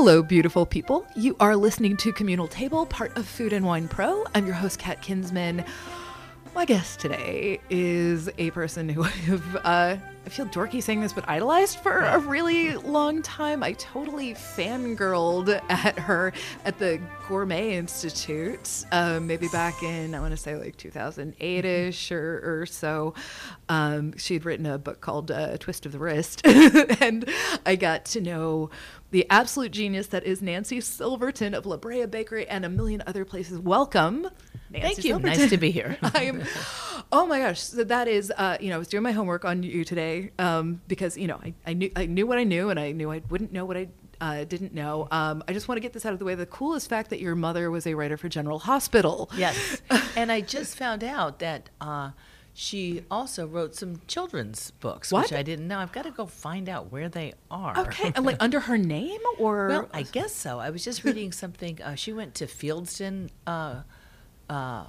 Hello, beautiful people. You are listening to Communal Table, part of Food and Wine Pro. I'm your host, Kat Kinsman. My guest today is a person who I've, uh, I feel dorky saying this, but idolized for a really long time. I totally fangirled at her at the Gourmet Institute, uh, maybe back in, I want to say like 2008 ish or, or so. Um, she'd written a book called uh, Twist of the Wrist, and I got to know the absolute genius that is Nancy Silverton of La Brea Bakery and a million other places. Welcome. Nancy Thank you. Silverton. Nice to be here. I'm, oh my gosh. So that is, uh, you know, I was doing my homework on you today um, because, you know, I, I knew I knew what I knew and I knew I wouldn't know what I uh, didn't know. Um, I just want to get this out of the way. The coolest fact that your mother was a writer for General Hospital. Yes. and I just found out that uh, she also wrote some children's books, What? which I didn't know. I've got to go find out where they are. Okay. and like under her name or? Well, I guess so. I was just reading something. Uh, she went to Fieldston, uh, uh,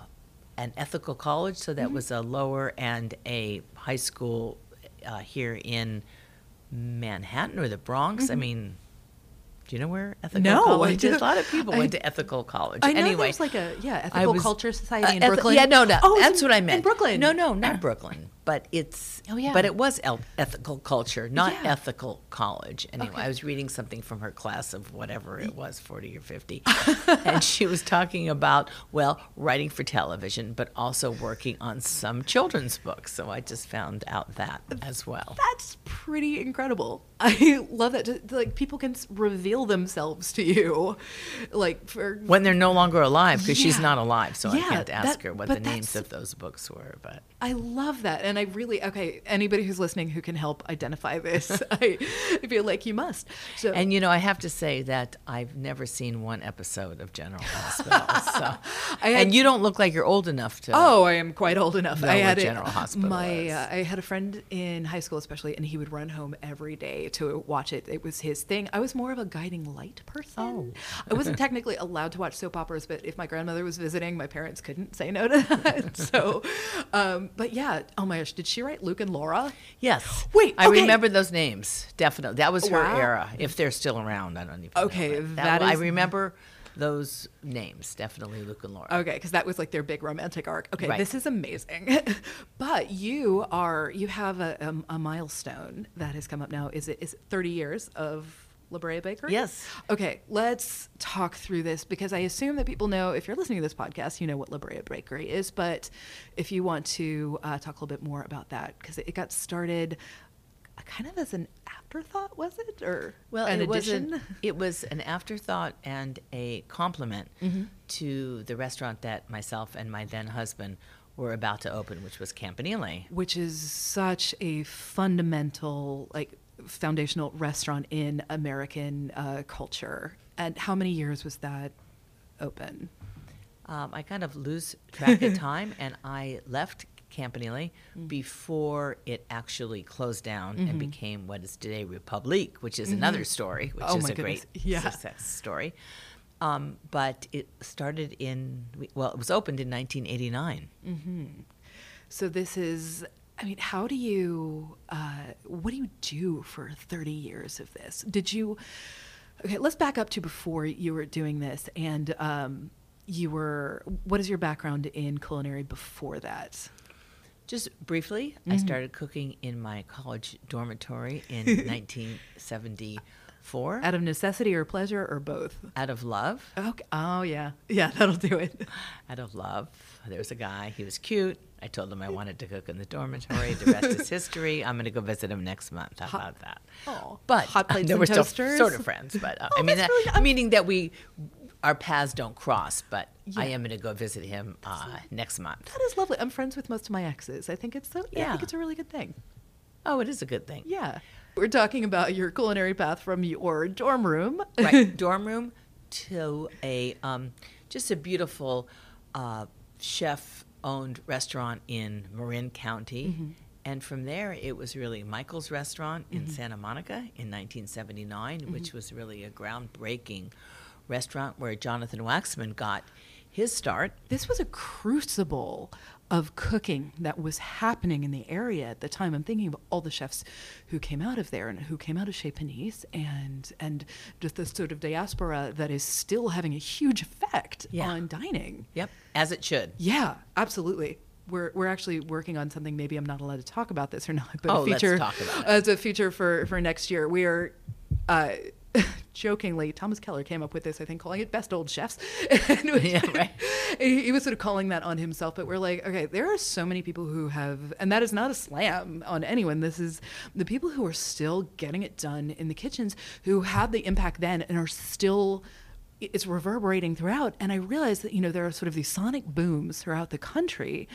an ethical college, so Mm-hmm. that was a lower and a high school uh, here in Manhattan or the Bronx. I mean, do you know where ethical Mm-hmm. No, college is? A lot of people I- went to ethical college. I know anyway, there's like a yeah ethical was- culture society in uh, Brooklyn. Yeah, no, no, Oh, that's in- what I meant. In Brooklyn. No, no, not Brooklyn, but it's. Oh, yeah. But it was el- ethical culture, not Yeah. ethical college. Anyway, Okay. I was reading something from her class of whatever it was, forty or fifty, and she was talking about well, writing for television, but also working on some children's books. So I just found out that as well. That's pretty incredible. I love that. Like people can reveal themselves to you, like for When they're no longer alive, because she's not alive, so I Yeah, can't ask that- her what the names of those books were. But I love that, and I really okay. Anybody who's listening who can help identify this, I feel like you must. So And you know, I have to say that I've never seen one episode of General Hospital. So, had- and you don't look like you're old enough to. Oh, I am quite old enough. I had General Hospital My uh, I had a friend in high school, especially, and he would run home every day to watch it. It was his thing. I was more of a guiding light person. Oh. I wasn't technically allowed to watch soap operas, but if my grandmother was visiting, my parents couldn't say no to that. so, um, but yeah. Oh my gosh, did she write Luke and Laura? Yes. Wait, I okay. remember those names definitely. That was her Wow. era. If they're still around, I don't even. know, Okay, but that I remember those names definitely. Luke and Laura. Okay, because that was like their big romantic arc. Okay, Right. this is amazing. but you are you have a, a, a milestone that has come up now. Is it is it 30 years of La Brea Bakery? Yes. Okay, let's talk through this because I assume that people know if you're listening to this podcast, you know what La Brea Bakery is. But if you want to uh, talk a little bit more about that, because it, got started kind of as an afterthought, was it, or Well, an it was, addition? an, it was an afterthought and a compliment Mm-hmm. to the restaurant that myself and my then husband were about to open, which was Campanile. which is such a fundamental like foundational restaurant in american uh, culture and how many years was that open Um, I kind of lose track of time, and I left Campanile before it actually closed down and became what is today Republique, which is another story, which Oh is a great. Yeah. success story. Um, but it started in, well, it was opened in 1989. so this is i mean how do you uh, what do you do for 30 years of this did you okay let's back up to before you were doing this and um, you were what is your background in culinary before that Just briefly, I Mm-hmm. started cooking in my college dormitory in 1974 out of necessity or pleasure or both out of love. okay oh yeah yeah that'll do it out of love. There was a guy, he was cute. I told him I wanted to cook in the dormitory. The rest is history. I'm going to go visit him next month. How about that? Aw. But Hot plates they and were still toasters? sort of friends. But uh, Oh, I mean, that's that, really- meaning that we, our paths don't cross. But I am going to go visit him uh, next month. That is lovely. I'm friends with most of my exes. I think it's so. Yeah. I think it's a really good thing. Oh, it is a good thing. Yeah. We're talking about your culinary path from your dorm room. right dorm room to a um, just a beautiful uh, chef owned restaurant in Marin County. Mm-hmm. And from there, it was really Michael's restaurant in mm-hmm. Santa Monica in 1979, which mm-hmm. was really a groundbreaking restaurant where Jonathan Waxman got his start. This was a crucible of cooking that was happening in the area at the time. I'm thinking of all the chefs who came out of there and who came out of Chez Panisse and and just the sort of diaspora that is still having a huge effect Yeah. on dining. Yep, as it should. Yeah, absolutely. We're, we're actually working on something. Maybe I'm not allowed to talk about this or not, but Oh, a let's feature talk about it. as a feature for for next year. We are uh, jokingly. Thomas Keller came up with this. I think calling it best old chefs. And we- Yeah, right. he, he was sort of calling that on himself. But we're like, okay, there are so many people who have, and that is not a slam on anyone. This is the people who are still getting it done in the kitchens, who had the impact then and are still it's reverberating throughout. And I realized that, you know, there are sort of these sonic booms throughout the country.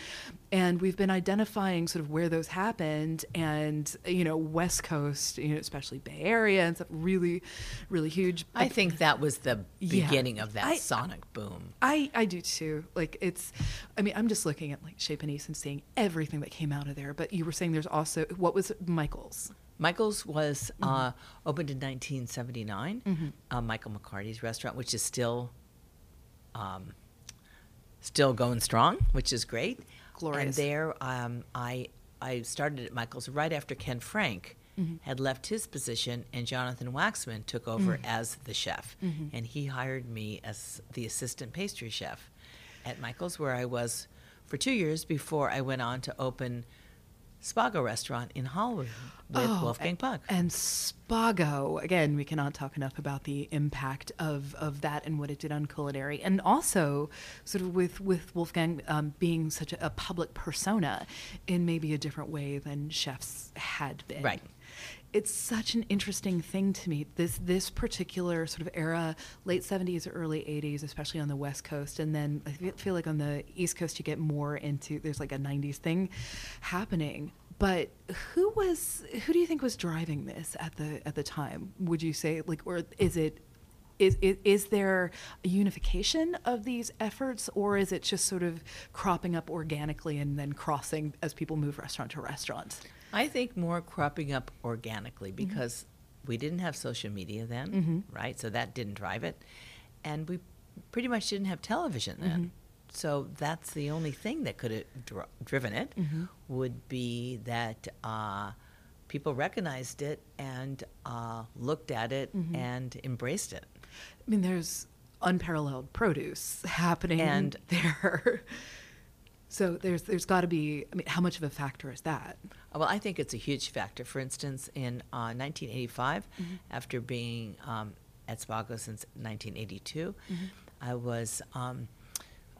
And we've been identifying sort of where those happened and, you know, West Coast, you know, especially Bay Area and stuff, really, really huge. I think that was the Yeah. beginning of that I- sonic boom. I, I do too. Like it's, I mean, I'm just looking at like Chez Panisse and seeing everything that came out of there. But you were saying there's also, what was Michael's? Michael's was Mm-hmm. uh, opened in 1979. Uh, Michael McCarty's restaurant, which is still um, still going strong, which is great. Glorious. And there, um, I I started at Michael's right after Ken Frank Mm-hmm. had left his position, and Jonathan Waxman took over Mm. as the chef, Mm-hmm. and he hired me as the assistant pastry chef at Michael's, where I was for two years before I went on to open. Spago restaurant in Hollywood with Oh, Wolfgang Puck. And Spago, again, we cannot talk enough about the impact of, of that and what it did on culinary. And also, sort of with, with Wolfgang um, being such a, a public persona in maybe a different way than chefs had been. Right. It's such an interesting thing to me. This this particular sort of era, late seventies, early eighties, especially on the West Coast, and then I feel like on the East Coast you get more into. There's like a '90s thing happening. But who was who do you think was driving this at the at the time? Would you say like, or is it is, is, is there a unification of these efforts or is it just sort of cropping up organically and then crossing as people move restaurant to restaurant? I think more cropping up organically Mm-hmm. because we didn't have social media then, right? So that didn't drive it. And we pretty much didn't have television then. Mm-hmm. So that's the only thing that could have dri- driven it Mm-hmm. would be that uh, people recognized it and uh, looked at it Mm-hmm. and embraced it. I mean, there's unparalleled produce happening And- there. So there's there's got to be. I mean, how much of a factor is that? Well, I think it's a huge factor. For instance, in uh, 1985, Mm-hmm. after being um, at Spago since 1982, Mm-hmm. I was um,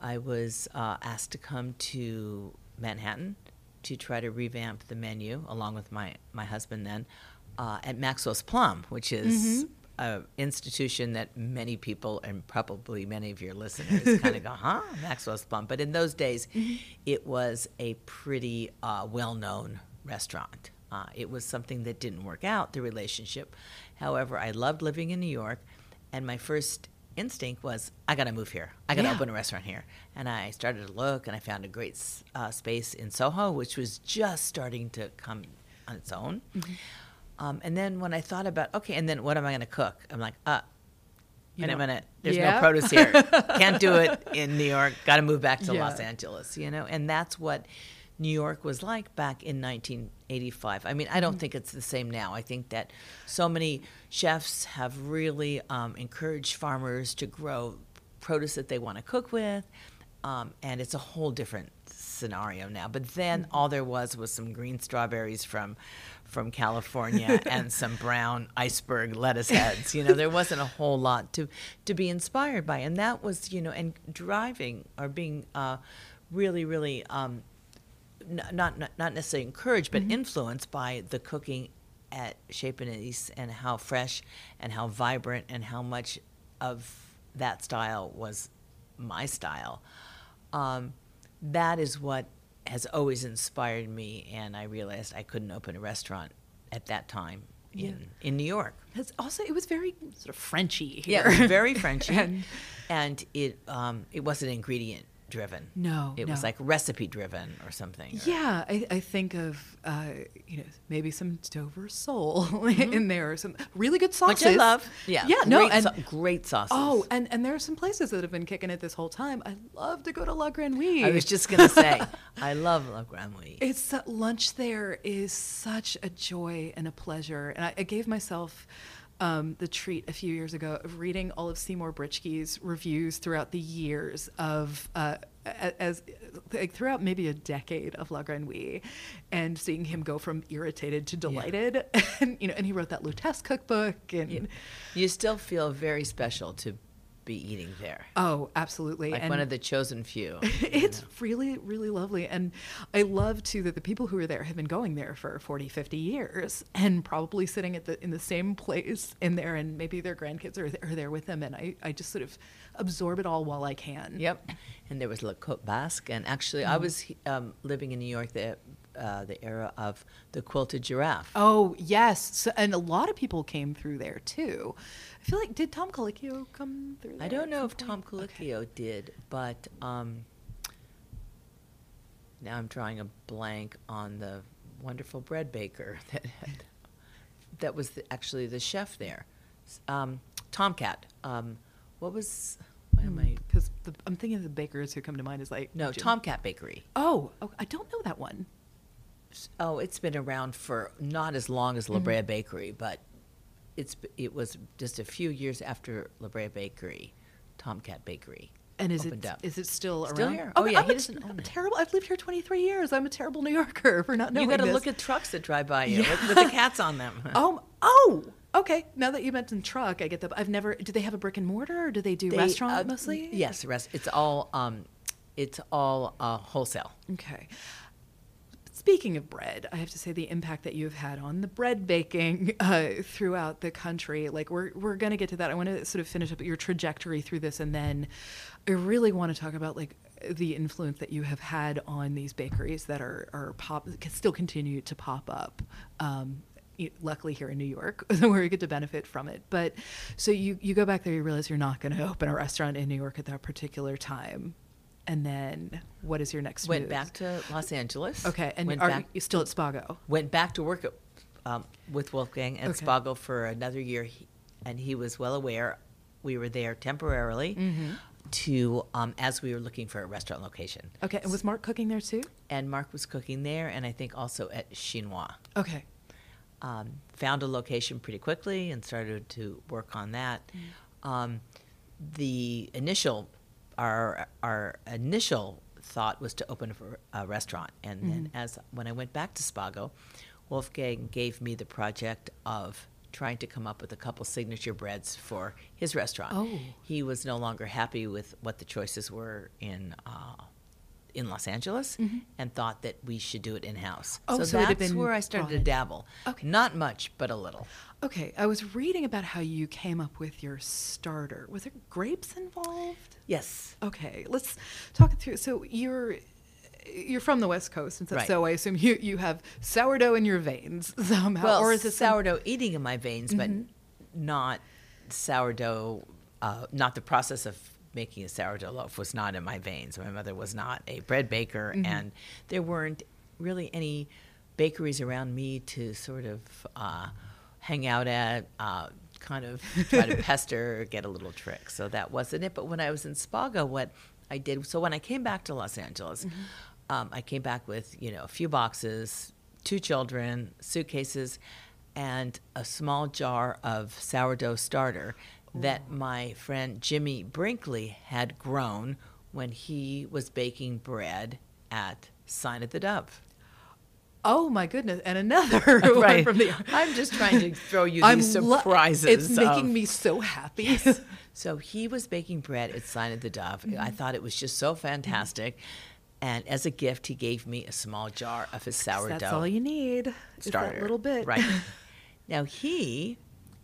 I was uh, asked to come to Manhattan to try to revamp the menu, along with my my husband then, uh, at Maxwell's Plum, which is. Mm-hmm. A institution that many people and probably many of your listeners kind of go, huh? Maxwell's Plum. But in those days, Mm-hmm. it was a pretty uh, well known restaurant. Uh, it was something that didn't work out, the relationship. However, I loved living in New York, and my first instinct was, I got to move here. I got to Yeah. open a restaurant here. And I started to look, and I found a great uh, space in Soho, which was just starting to come on its own. Mm-hmm. Um, and then when I thought about, okay, and then what am I going to cook? I'm like, uh, You a know- minute. There's Yeah. no produce here. Can't do it in New York. Got to move back to Yeah. Los Angeles, you know? And that's what New York was like back in 1985. I mean, I don't Mm-hmm. think it's the same now. I think that so many chefs have really um, encouraged farmers to grow produce that they want to cook with. Um, and it's a whole different scenario now. But then Mm-hmm. all there was was some green strawberries from from California and some brown iceberg lettuce heads. You know, there wasn't a whole lot to to be inspired by, and that was you know, and driving or being uh, really, really um, not, not not necessarily encouraged, but influenced by the cooking at Chez Panisse and how fresh and how vibrant and how much of that style was my style. Um, that is what has always inspired me, and I realized I couldn't open a restaurant at that time in, Yeah. in New York. It's also it was very sort of Frenchy here. was very Frenchy, And- and, it um, it wasn't ingredient driven. No, it no. was like recipe driven or something. or- Yeah, I, I think of uh, you know maybe some Dover sole in there, or some really good sauces, Mm-hmm. Which I love. Yeah. yeah, no, Great, and sau- great sauces. oh, and and there are some places that have been kicking it this whole time. I love to go to La Grenouille. I was just going to say, I love La Grenouille. It's uh, lunch there is such a joy and a pleasure, and I, I gave myself um, the treat a few years ago of reading all of Seymour Britchky's reviews throughout the years of uh, as like throughout maybe a decade of La Grenouille, and seeing him go from irritated to delighted, and you know, and he wrote that Lutece cookbook, and you still feel very special to be eating there. oh, absolutely, Like and one of the chosen few. it's really really lovely and i love too that the people who are there have been going there for 40 50 years and probably sitting at the in the same place in there and maybe their grandkids are, are there with them and I, I just sort of absorb it all while i can Yep. And there was La Côte Basque. And actually, I was um, living in New York the, uh, the era of the quilted giraffe. oh yes so, and a lot of people came through there too i feel like did tom colicchio come through there I don't know if Tom point? Okay. Colicchio did, but um, now I'm drawing a blank on the wonderful bread baker that had, that was the, actually the chef there. Um, Tomcat. Um, what was? Why am I? because i'm thinking of the bakers who come to mind is like No, Jim- Tomcat Bakery. oh, oh i don't know that one Oh, it's been around for not as long as La Brea Bakery, but it's it was just a few years after La Brea Bakery, Tomcat Bakery. And is it up. is it still around? Still here. Oh, yeah, I'm he a doesn't t- own it. terrible. I've lived here 23 years. I'm a terrible New Yorker for not knowing you got to look at trucks that drive by you Yeah. with, with the cats on them. Um. Oh. Okay. Now that you mentioned truck, I get that. I've never. Do they have a brick and mortar, or do they do They, restaurant uh, mostly? Yes, rest. It's all um, it's all uh, wholesale. Okay. Speaking of bread, I have to say the impact that you've had on the bread baking uh, throughout the country. Like we're we're gonna get to that. I want to sort of finish up your trajectory through this, and then I really want to talk about like the influence that you have had on these bakeries that are are pop still continue to pop up. Um, luckily here in New York, where you get to benefit from it. But so you you go back there, you realize you're not going to open a restaurant in New York at that particular time. And then, what is your next Went move? back to Los Angeles. Okay, and went are back, you still at Spago? went back to work at, um, with Wolfgang at Okay. Spago for another year, he, and he was well aware we were there temporarily Mm-hmm. to um, as we were looking for a restaurant location. Okay, and was Mark cooking there too? And Mark was cooking there, and I think also at Chinois. Okay. um, found a location pretty quickly and started to work on that. Um, the initial, our our initial thought was to open a, restaurant, and then as when I went back to Spago, Wolfgang gave me the project of trying to come up with a couple signature breads for his restaurant. Oh. He was no longer happy with what the choices were in. Uh, in Los Angeles, and thought that we should do it in house. Oh, so, so that's been where I started brought to dabble. Okay. Not much, but a little. Okay, I was reading about how you came up with your starter. Was there grapes involved? Yes. Okay, let's talk it through. So you're you're from the West Coast, and so, Right. so I assume you you have sourdough in your veins somehow, Well, or is it some- sourdough eating in my veins, but Mm-hmm. not sourdough. Uh, not the process of making a sourdough loaf was not in my veins. My mother was not a bread baker, Mm-hmm. and there weren't really any bakeries around me to sort of uh, hang out at. Uh, kind of try to pester, get a little trick. So that wasn't it. But when I was in Spago, what I did, so when I came back to Los Angeles, um, I came back with, you know, a few boxes, two children, suitcases, and a small jar of sourdough starter that my friend Jimmy Brinkley had grown when he was baking bread at Sign of the Dove. Oh my goodness! And another one from the. I'm just trying to throw you I'm these lo- surprises. it's making me so happy. Yes. so he was baking bread at Sign of the Dove. Mm-hmm. I thought it was just so fantastic. And as a gift, he gave me a small jar of his sourdough That's all you need. is starter. that little bit, Right. now, he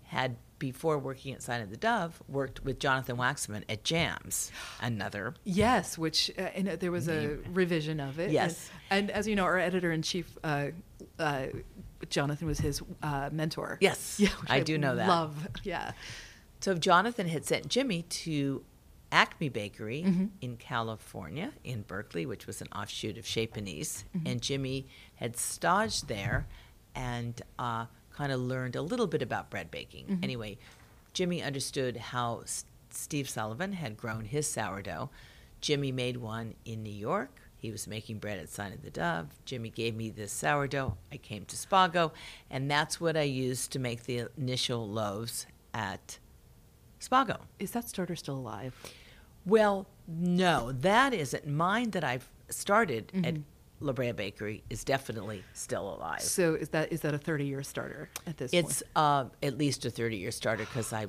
had, before working at Sign of the Dove, worked with Jonathan Waxman at Jams, another. Yes, which uh, and uh, there was a revision of it. Yes. and, and as you know, our editor in chief, uh, uh, Jonathan, was his uh, mentor. Yes, yeah, which I do know that. Love, yeah. So Jonathan had sent Jimmy to Acme Bakery in California, in Berkeley, which was an offshoot of Chez Panisse. And Jimmy had staged there and uh, kind of learned a little bit about bread baking. Mm-hmm. Anyway, Jimmy understood how S- Steve Sullivan had grown his sourdough. Jimmy made one in New York. He was making bread at Sign of the Dove. Jimmy gave me this sourdough. I came to Spago, and that's what I used to make the initial loaves at Spago. Is that starter still alive? Well, no, that isn't. Mine that I've started at mm-hmm. La Brea Bakery is definitely still alive. So is that is that a 30 year starter at this It's point? uh, at least a 30 year starter because I,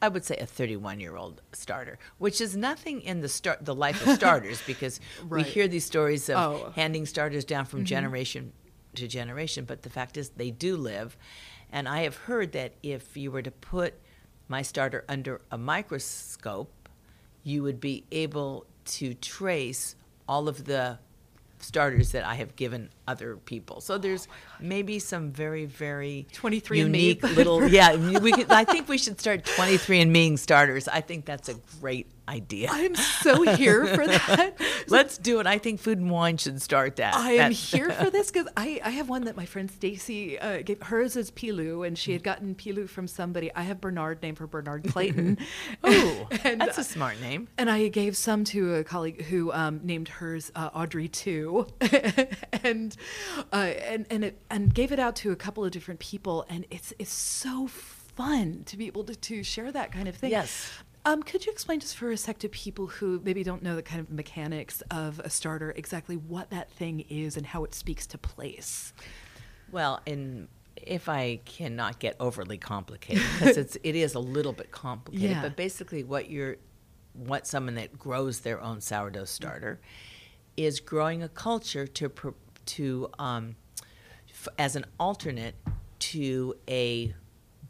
I would say a 31 year old starter, which is nothing in the start the life of starters because we hear these stories of Oh. handing starters down from generation to generation, but the fact is they do live, and I have heard that if you were to put my starter under a microscope, you would be able to trace all of the starters that I have given other people. So there's maybe some very, very 23 unique little. Yeah, we could, I think we should start 23 and meing starters. I think that's a great idea. I'm so here for that. Let's do it. I think Food and Wine should start that. I am here for this because I, I have one that my friend Stacy uh, gave. Hers is Pilu, and she had gotten Pilu from somebody. I have Bernard, named for Bernard Clayton. And, that's uh, a smart name. And I gave some to a colleague who um, named hers uh, Audrey too, and uh, and and it, and gave it out to a couple of different people, and it's it's so fun to be able to, to share that kind of thing. Yes. Um, could you explain just for a sec to people who maybe don't know the kind of mechanics of a starter exactly what that thing is and how it speaks to place? Well, and if I cannot get overly complicated, because it's it is a little bit complicated, Yeah. but basically, what you're, what someone that grows their own sourdough starter, is growing a culture to to um, f- as an alternate to a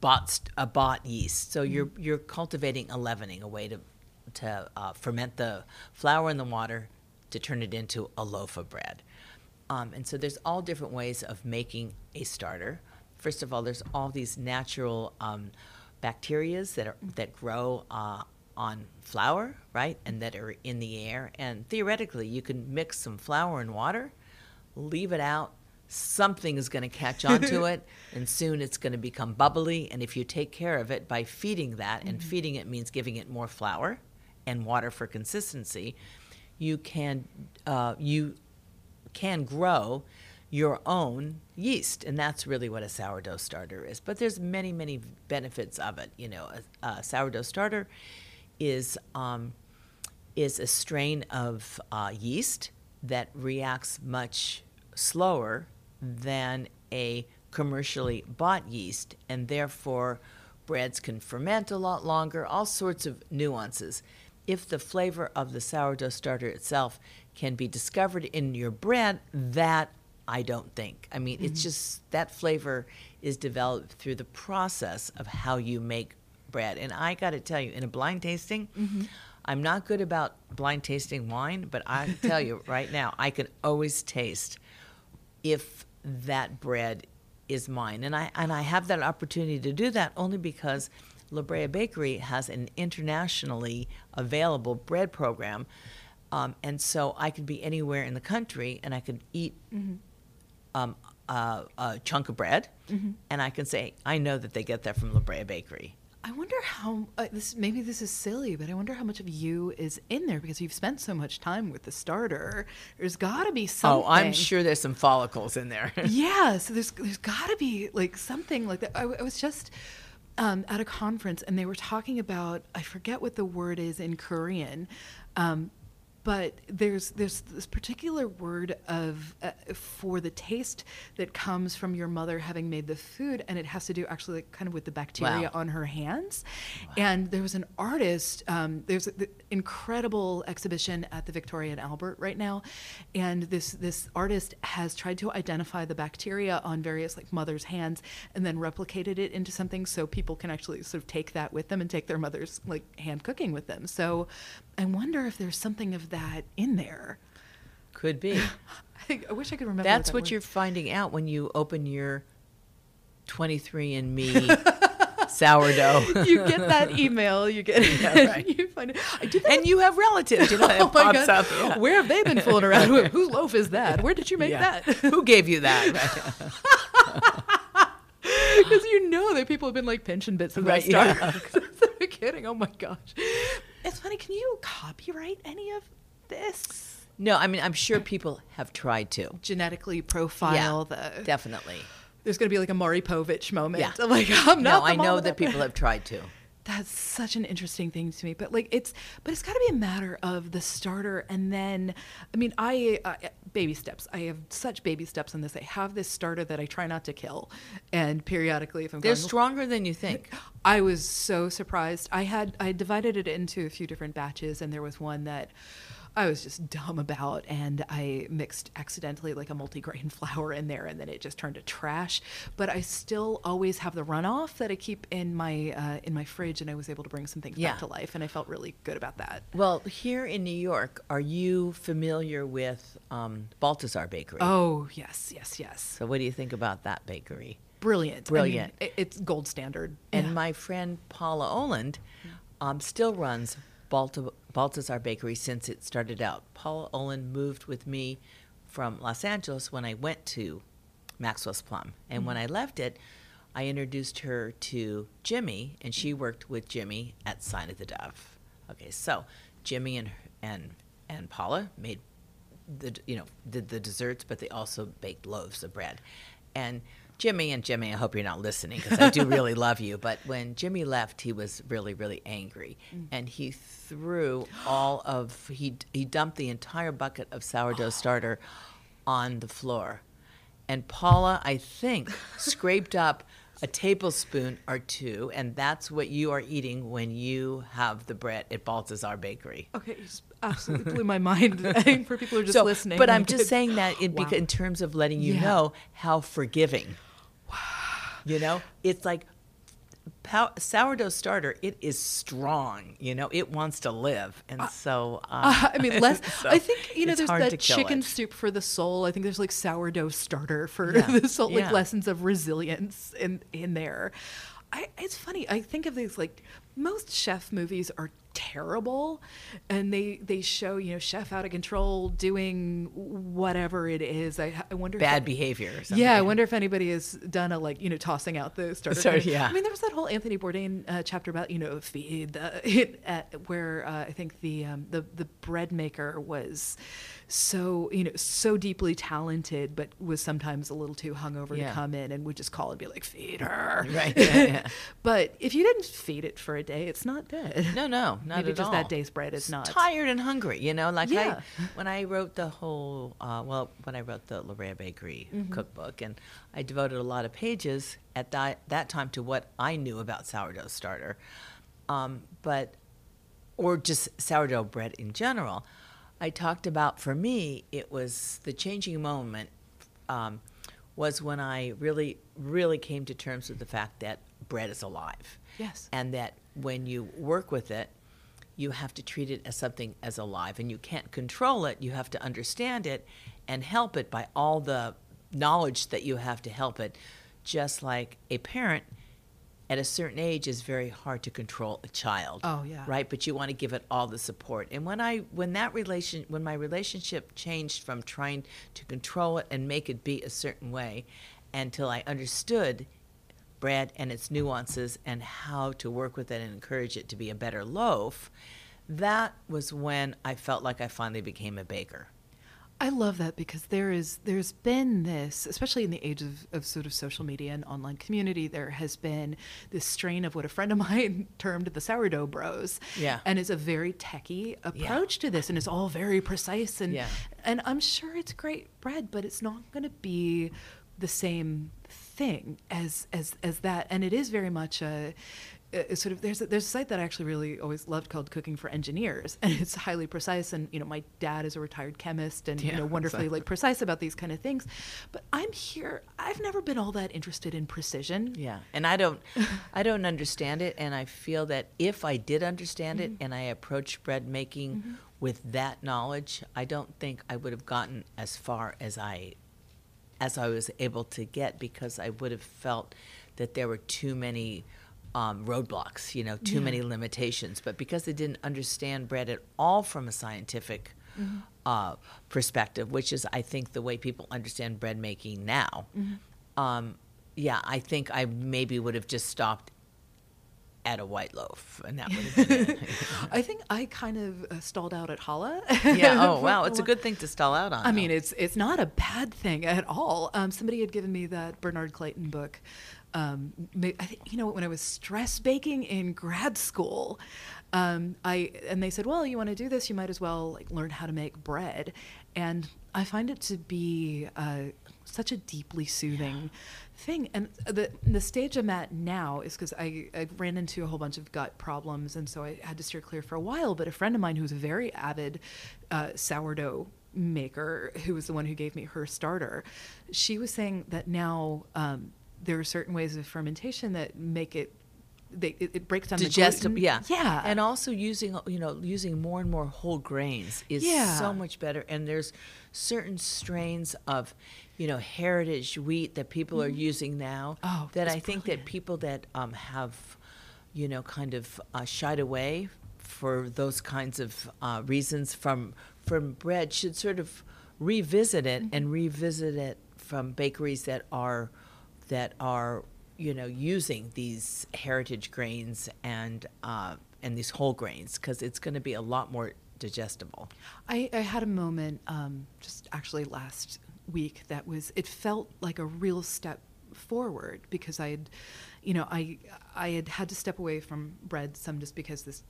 bought a bought yeast. So you're you're cultivating a leavening, a way to to uh, ferment the flour in the water to turn it into a loaf of bread. Um, and so there's all different ways of making a starter. First of all, there's all these natural um, bacterias that are that grow uh, on flour, right, and that are in the air. And theoretically, you can mix some flour and water, leave it out. Something is going to catch onto it, and soon it's going to become bubbly. And if you take care of it by feeding that, and feeding it means giving it more flour and water for consistency, you can uh, you can grow your own yeast and that's really what a sourdough starter is but there's many many benefits of it you know a, a sourdough starter is um, is a strain of uh, yeast that reacts much slower than a commercially bought yeast and therefore breads can ferment a lot longer all sorts of nuances if the flavor of the sourdough starter itself can be discovered in your bread, that I don't think. I mean, it's mm-hmm. just that flavor is developed through the process of how you make bread. And I got to tell you, in a blind tasting, mm-hmm. I'm not good about blind tasting wine, but I tell you right now, I can always taste if that bread is mine. And I and I have that opportunity to do that only because La Brea Bakery has an internationally available bread program. Um, and so I could be anywhere in the country and I could eat um, a, a chunk of bread and I can say, I know that they get that from La Brea Bakery. I wonder how uh, this maybe this is silly, but I wonder how much of you is in there because you've spent so much time with the starter. There's got to be something. Oh, I'm sure there's some follicles in there. yeah, so there's there's got to be like something like that. I, I was just um, at a conference and they were talking about I forget what the word is in Korean, um, but there's there's this particular word of uh, for the taste that comes from your mother having made the food, and it has to do actually like, kind of with the bacteria Wow. on her hands. And there was an artist. Um, there's an incredible exhibition at the Victoria and Albert right now, and this this artist has tried to identify the bacteria on various like mother's hands, and then replicated it into something so people can actually sort of take that with them and take their mother's like hand cooking with them. So I wonder if there's something of that in there. Could be. I, think, I wish I could remember. That's that what you're finding out when you open your 23andMe sourdough. you get that email, you get Yeah, right. you find it. I did that. and you have relatives, you know, oh my God. up. yeah. Where have they been fooling around with? Whose loaf is that? Where did you make Yeah. that? Who gave you that? Because you know that people have been like pinching bits of Right, that yeah. stuff. Since the beginning. Oh my gosh. It's funny. Can you copyright any of this? No, I mean, I'm sure people have tried to. Genetically profile the. Definitely. There's going to be like a Maury Povich moment. Yeah. I'm like, I'm No, not. the I mom know of that people have tried to. That's such an interesting thing to me. But like, it's but it's got to be a matter of the starter, and then, I mean, I uh, baby steps. I have such baby steps on this. I have this starter that I try not to kill, and periodically, if I'm They're going, stronger than you think. I was so surprised. I had I divided it into a few different batches, and there was one that I was just dumb about, and I mixed accidentally like a multigrain flour in there, and then it just turned to trash. But I still always have the runoff that I keep in my uh, in my fridge, and I was able to bring some things Yeah. back to life, and I felt really good about that. Well, here in New York, are you familiar with um, Balthazar Bakery? Oh yes, yes, yes, So, what do you think about that bakery? brilliant, I mean, Brilliant. it's gold standard. And Yeah. my friend Paula Oland um, still runs Balta- Balthazar Bakery since it started out. Paula Oland moved with me from Los Angeles when I went to Maxwell's Plum. And when mm-hmm. I left it, I introduced her to Jimmy, and she worked with Jimmy at Sign of the Dove. Okay, so Jimmy and and and Paula made the you know did the desserts, but they also baked loaves of bread. And Jimmy and Jimmy, I hope you're not listening because I do really love you. But when Jimmy left, he was really really angry, mm. and he threw all of he he dumped the entire bucket of sourdough starter on the floor, and Paula, I think, scraped up. A tablespoon or two, and that's what you are eating when you have the bread at Balthazar Bakery. Okay, you absolutely blew my mind. For people who are just so, listening, But I'm just saying that in, wow. in terms of letting you Yeah. know how forgiving. You know, it's like pow- sourdough starter. It is strong. You know, it wants to live, and so uh, I mean, less. so I think you know, there's that chicken it. soup for the soul. I think there's like sourdough starter for Yeah, the soul, like yeah. lessons of resilience in in there. I, it's funny. I think of these like most chef movies are terrible, and they they show you know chef out of control doing whatever it is. I, I wonder bad that- behavior. Or something. yeah, I wonder if anybody has done a like you know tossing out the starter. Of- yeah. I mean, there was that whole Anthony Bourdain uh, chapter about you know feed the it, at, where uh, I think the um, the the bread maker was so you know so deeply talented, but was sometimes a little too hungover Yeah. to come in and would just call and be like feed her. Right, yeah, yeah. but if you didn't feed it for a day, it's not good. No, no, not Maybe just all. that day's bread is not. tired and hungry. You know, like Yeah. I when I wrote the whole uh, well when I wrote the La Brea Bakery Mm-hmm. cookbook, and I devoted a lot of pages at that that time to what I knew about sourdough starter, um, but or just sourdough bread in general. I talked about for me it was the changing moment um, was when I really really came to terms with the fact that bread is alive Yes. and that when you work with it, you have to treat it as something as alive, and you can't control it. You have to understand it and help it by all the knowledge that you have to help it. Just like a parent at a certain age is very hard to control a child. Oh, yeah. Right, but you want to give it all the support. And when I when that relation when my relationship changed from trying to control it and make it be a certain way until I understood bread and its nuances and how to work with it and encourage it to be a better loaf, that was when I felt like I finally became a baker. I love that because there is there's been this, especially in the age of, of sort of social media and online community, there has been this strain of what a friend of mine termed the sourdough bros. Yeah. And it's a very techie approach to this and it's all very precise and Yeah. and I'm sure it's great bread, but it's not gonna be the same thing as as as that. And it is very much a sort of there's a, there's a site that I actually really always loved called Cooking for Engineers, and it's highly precise. And you know, my dad is a retired chemist, and you know, wonderfully exactly. like precise about these kind of things. But I'm here. I've never been all that interested in precision. Yeah, and I don't, I don't understand it, and I feel that if I did understand it mm-hmm. and I approached bread making mm-hmm. with that knowledge, I don't think I would have gotten as far as I, as I was able to get because I would have felt that there were too many um, roadblocks, you know, too Yeah. many limitations. But because they didn't understand bread at all from a scientific Mm-hmm. uh, perspective, which is, I think, the way people understand bread making now, Mm-hmm. um, yeah, I think I maybe would have just stopped at a white loaf, and that would have been it. I think I kind of uh, stalled out at Challah. yeah. Oh, wow. It's a good thing to stall out on. I though. mean, it's it's not a bad thing at all. Um, somebody had given me that Bernard Clayton book. Um, I think you know when I was stress baking in grad school, um, I and they said, well, you want to do this, you might as well like learn how to make bread, and I find it to be uh, such a deeply soothing thing. And the the stage I'm at now is because I, I ran into a whole bunch of gut problems, and so I had to steer clear for a while. But a friend of mine who's a very avid uh, sourdough maker, who was the one who gave me her starter, she was saying that now um, there are certain ways of fermentation that make it. They, it, it breaks down digestible yeah yeah and also using you know using more and more whole grains is Yeah. so much better and there's certain strains of you know heritage wheat that people are using now Oh, that i think brilliant. that people that um, have you know kind of uh, shied away for those kinds of uh, reasons from from bread should sort of revisit it and revisit it from bakeries that are that are you know using these heritage grains and uh, and these whole grains because it's going to be a lot more digestible. I, I had a moment um, just actually last week that was it felt like a real step forward because I had, you know, I I had had to step away from bread some just because this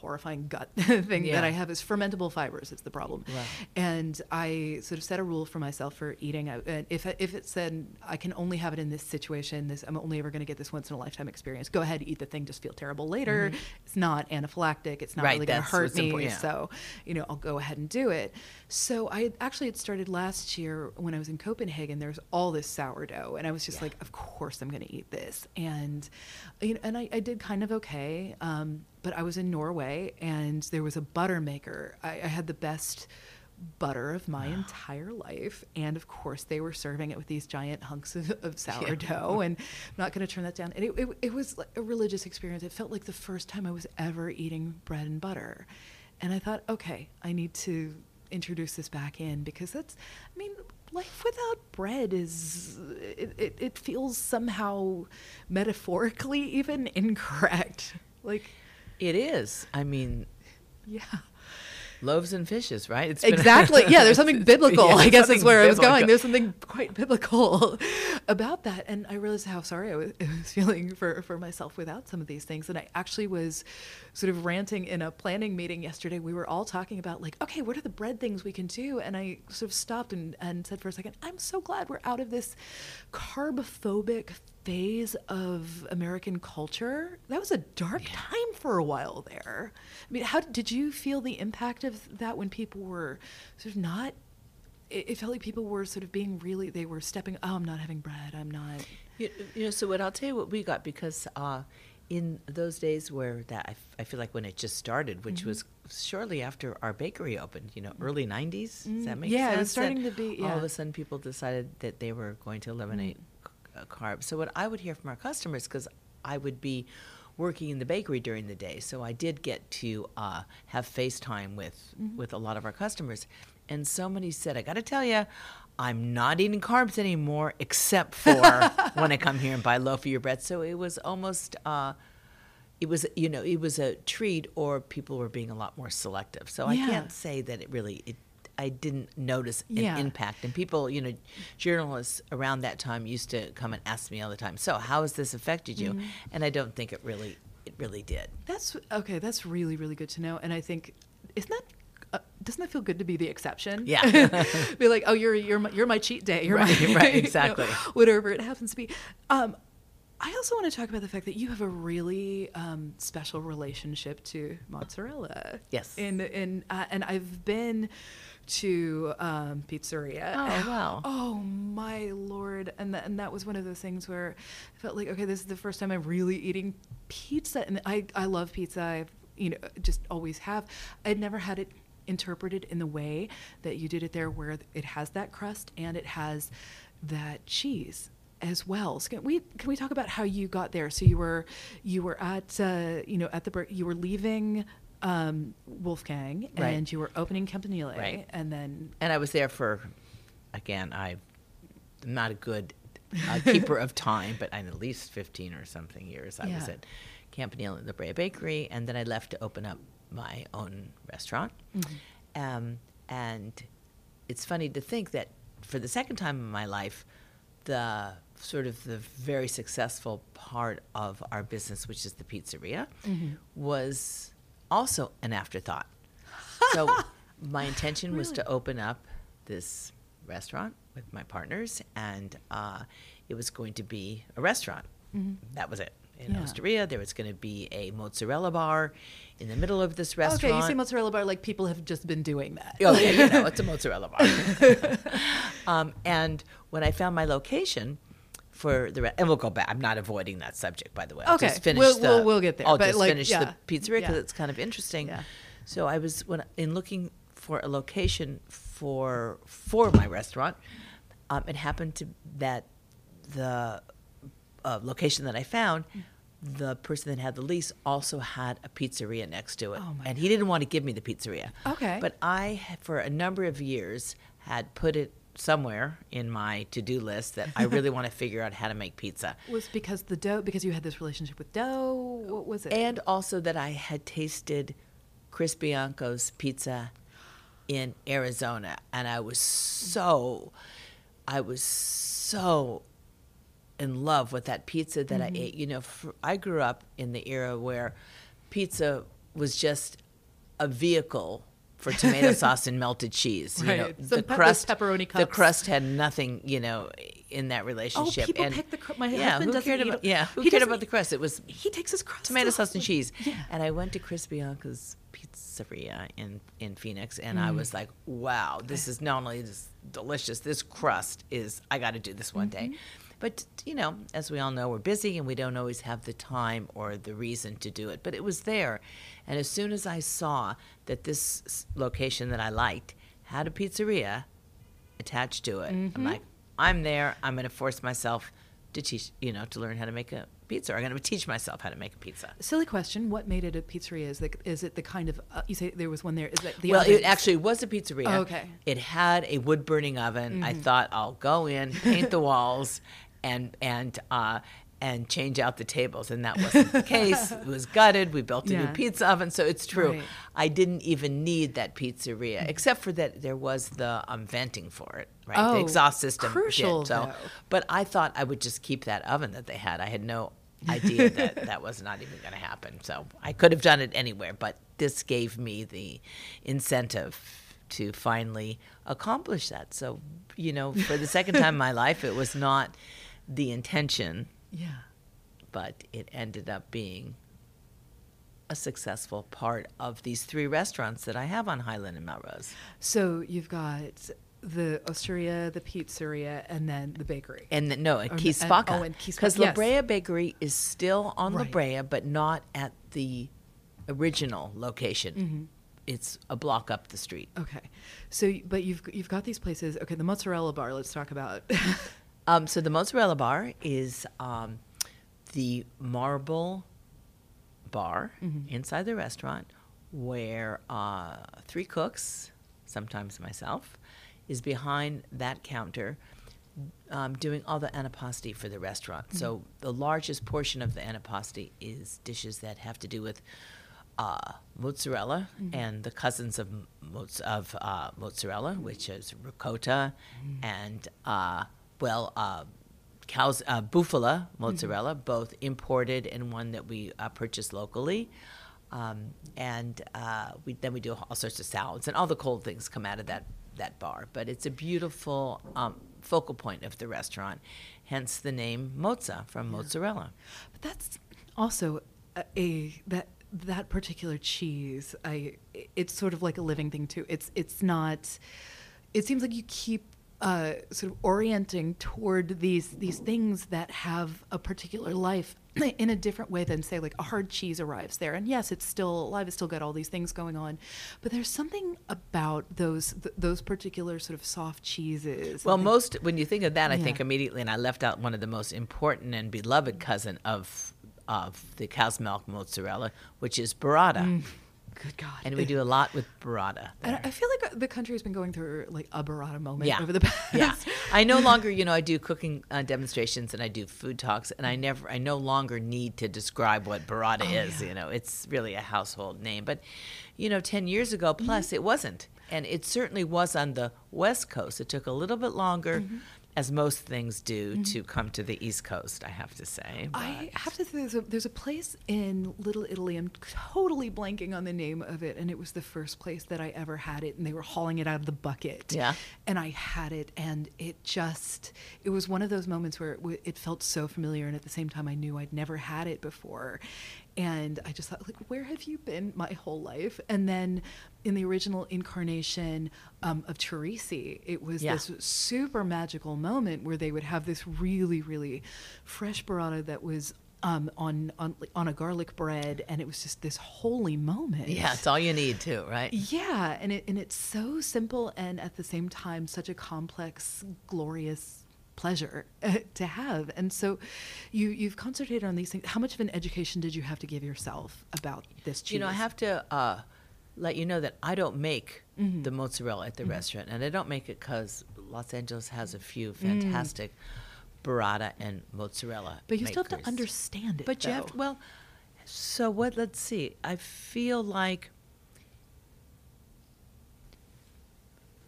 horrifying gut thing Yeah. that I have is fermentable fibers. It's the problem, Right. and I sort of set a rule for myself for eating. And if if it said I can only have it in this situation, this I'm only ever going to get this once in a lifetime experience. Go ahead, eat the thing. Just feel terrible later. It's not anaphylactic. It's not Mm-hmm. Right, really going to hurt me. yeah. So, you know, I'll go ahead and do it. So I actually had started last year when I was in Copenhagen. There's all this sourdough, and I was just Yeah. like, of course I'm going to eat this. And you know, and I, I did kind of okay. Um, but I was in Norway, and there was a butter maker. I, I had the best butter of my entire life. And of course they were serving it with these giant hunks of, of sourdough. And i'm not going to turn that down. And it, it, it was like a religious experience. It felt like the first time i was ever eating bread and butter. And i thought okay i need to introduce this back in because that's i mean life without bread is it, it, it feels somehow metaphorically even incorrect. Like It is. I mean, yeah. loaves and fishes, right? It's exactly. Yeah there's something biblical Yeah, i guess is where i was going. There's something quite biblical about that. And i realized how sorry I was, I was feeling for, for myself without some of these things. And i actually was sort of ranting in a planning meeting yesterday. We were all talking about like okay what are the bread things we can do? And i sort of stopped and, and said for a second i'm so glad we're out of this carbophobic phase of American culture. That was a dark time for a while there. I mean, how did you feel the impact of that when people were sort of not? It, it felt like people were sort of being really. They were stepping. Oh, I'm not having bread. I'm not. You, you know, so what I'll tell you what we got because uh, in those days where that I, f- I feel like when it just started, which Mm-hmm. was shortly after our bakery opened, you know, early '90s. Does that Mm, make yeah, sense? it was starting to be- Yeah. All of a sudden, people decided that they were going to eliminate c- carbs. So what I would hear from our customers, because I would be working in the bakery during the day, so I did get to uh, have FaceTime with with a lot of our customers, and so many said, "I got to tell you." I'm not eating carbs anymore, except for when I come here and buy a loaf of your bread. So it was almost, uh, it was you know, it was a treat, or people were being a lot more selective. So I can't say that it really, it, I didn't notice an Yeah. impact. And people, you know, journalists around that time used to come and ask me all the time. So how has this affected you? Mm-hmm. And I don't think it really, it really did. That's okay. That's really really good to know. And I think isn't that. Uh, doesn't that feel good to be the exception? Yeah. be like, oh, you're you're my, you're my cheat day. You're Right, my right, you know, exactly. whatever it happens to be. Um, I also want to talk about the fact that you have a really um, special relationship to mozzarella. Yes. And and uh, and I've been to um, pizzeria. Oh, wow. Oh my lord! And that, and that was one of those things where I felt like, okay, this is the first time I'm really eating pizza, and I I love pizza. I've you know just always have. I'd never had it interpreted in the way that you did it there, where it has that crust and it has that cheese. as well. So can we can we talk about how you got there? So you were you were at uh, you know at the you were leaving um, Wolfgang Right. and you were opening Campanile Right. and then and I was there for, again, I'm not a good uh, keeper of time, but I at least 15 or something years I was at Campanile in the Brea Bakery, and then I left to open up my own restaurant. Mm-hmm. Um, and it's funny to think that for the second time in my life, the sort of the very successful part of our business, which is the pizzeria, Mm-hmm. was also an afterthought. So my intention was to open up this restaurant with my partners, and uh, it was going to be a restaurant. That was it. In Mm-hmm. Yeah. Osteria, there was going to be a mozzarella bar in the middle of this restaurant. okay, you say mozzarella bar like people have just been doing that. Oh, yeah, you know, it's a mozzarella bar. um, and when I found my location for the, re- and we'll go back. I'm not avoiding that subject, by the way. I'll Okay, just finish we'll- the, we'll- we'll get there, I'll but, just like, finish yeah, the pizzeria because yeah. it's kind of interesting. Yeah. So I was when in looking for a location for for my restaurant, um, it happened to that the uh, location that I found. The person that had the lease also had a pizzeria next to it, Oh, my and he didn't want to give me the pizzeria. Okay. But I, for a number of years, had put it somewhere in my to-do list that I really want to figure out how to make pizza. Was because the dough because you had this relationship with dough? What was it? And also that I had tasted Chris Bianco's pizza in Arizona, and I was so, I was so in love with that pizza that I mm-hmm. ate. You know, for, I grew up in the era where pizza was just a vehicle for tomato sauce and melted cheese. You know, Right. Some the pe- crust, pepperoni the crust had nothing, you know, in that relationship. Oh, people and pick the crust. my yeah, husband who doesn't cared eat about yeah, who cared about the crust? It was he takes his crust tomato sauce and cheese. Yeah. And I went to Chris Bianco's Pizzeria in, in Phoenix, and Mm. I was like, wow, this is not only this delicious, this crust is, I got to do this one Mm-hmm. day. But, you know, as we all know, we're busy and we don't always have the time or the reason to do it. But it was there. And as soon as I saw that this location that I liked had a pizzeria attached to it, Mm-hmm. I'm like, I'm there. I'm going to force myself to teach, you know, to learn how to make a pizza. I'm going to teach myself how to make a pizza. Silly question. What made it a pizzeria? Is, the, is it the kind of uh, you say there was one there? Is that the well, it actually was a pizzeria. Oh, okay. Mm-hmm. It had a wood burning oven. I thought I'll go in, paint the walls, and and uh, and change out the tables, and that wasn't the case. It was gutted. We built a Yeah. new pizza oven, so it's true. Right. I didn't even need that pizzeria, except for that there was the um, venting for it, right? the Oh, exhaust system. did, crucial, so, though. but I thought I would just keep that oven that they had. I had no idea that that was not even going to happen. So I could have done it anywhere, but this gave me the incentive to finally accomplish that. So, you know, for the second time in my life, it was not the intention, yeah. but it ended up being a successful part of these three restaurants that I have on Highland and Melrose. So you've got the osteria, the pizzeria, and then the bakery. And the, no, at Chi Spacca. oh, Because Spacca, La. Brea Bakery is still on La Brea, but not at the original location. Mm-hmm. It's a block up the street. Okay. So, but you've you've got these places. Okay, the mozzarella bar. Let's talk about. Um, so the mozzarella bar is um, the marble bar Mm-hmm. inside the restaurant where uh, three cooks, sometimes myself, is behind that counter um, doing all the antipasti for the restaurant. So the largest portion of the antipasti is dishes that have to do with uh, mozzarella and the cousins of moz- of uh, mozzarella, which is ricotta and uh, well. Uh, Cows, uh, Bufala mozzarella, both imported and one that we uh, purchase locally. Um, and uh, we, then we do all sorts of salads, and all the cold things come out of that, that bar. But it's a beautiful um, focal point of the restaurant, hence the name Mozza from mozzarella. But that's also a, a that that particular cheese. I it's sort of like a living thing too. It's it's not. It seems like you keep uh, sort of orienting toward these these things that have a particular life in a different way than say like a hard cheese arrives there. And yes it's still alive it's still got all these things going on. But there's something about those th- those particular sort of soft cheeses. Well, most when you think of that, I think immediately, and I left out one of the most important and beloved cousin of of the cow's milk mozzarella, which is burrata, good god and we do a lot with burrata. and. I feel like the country has been going through like a burrata moment Yeah. over the past yeah, I no longer, you know, I do cooking uh, demonstrations and I do food talks, and I never, I no longer need to describe what burrata Oh, is. yeah. You know, it's really a household name. But, you know, ten years ago Mm-hmm. plus, it wasn't, and it certainly was on the West Coast. It took a little bit longer, Mm-hmm. As most things do, mm-hmm. to come to the East Coast. I have to say. I have to say there's a, there's a place in Little Italy. I'm totally blanking on the name of it, and it was the first place that I ever had it, and they were hauling it out of the bucket. Yeah. And I had it, and it just it was one of those moments where it, it felt so familiar, and at the same time, I knew I'd never had it before, and I just thought like, where have you been my whole life? And then in the original incarnation um, of Teresi, it was Yeah. this super magical moment where they would have this really, really fresh burrata that was um, on, on on a garlic bread, and it was just this holy moment. yeah, it's all you need too, right? Yeah, and it and it's so simple and at the same time such a complex, glorious pleasure uh, to have. And so, you you've concentrated on these things. How much of an education did you have to give yourself about this cheese? You know, I have to uh, let you know that I don't make Mm-hmm. the mozzarella at the restaurant, and I don't make it because Los Angeles has a few Mm. fantastic burrata and mozzarella. but you still have to understand it. But you have to, well, so what? Let's see. I feel like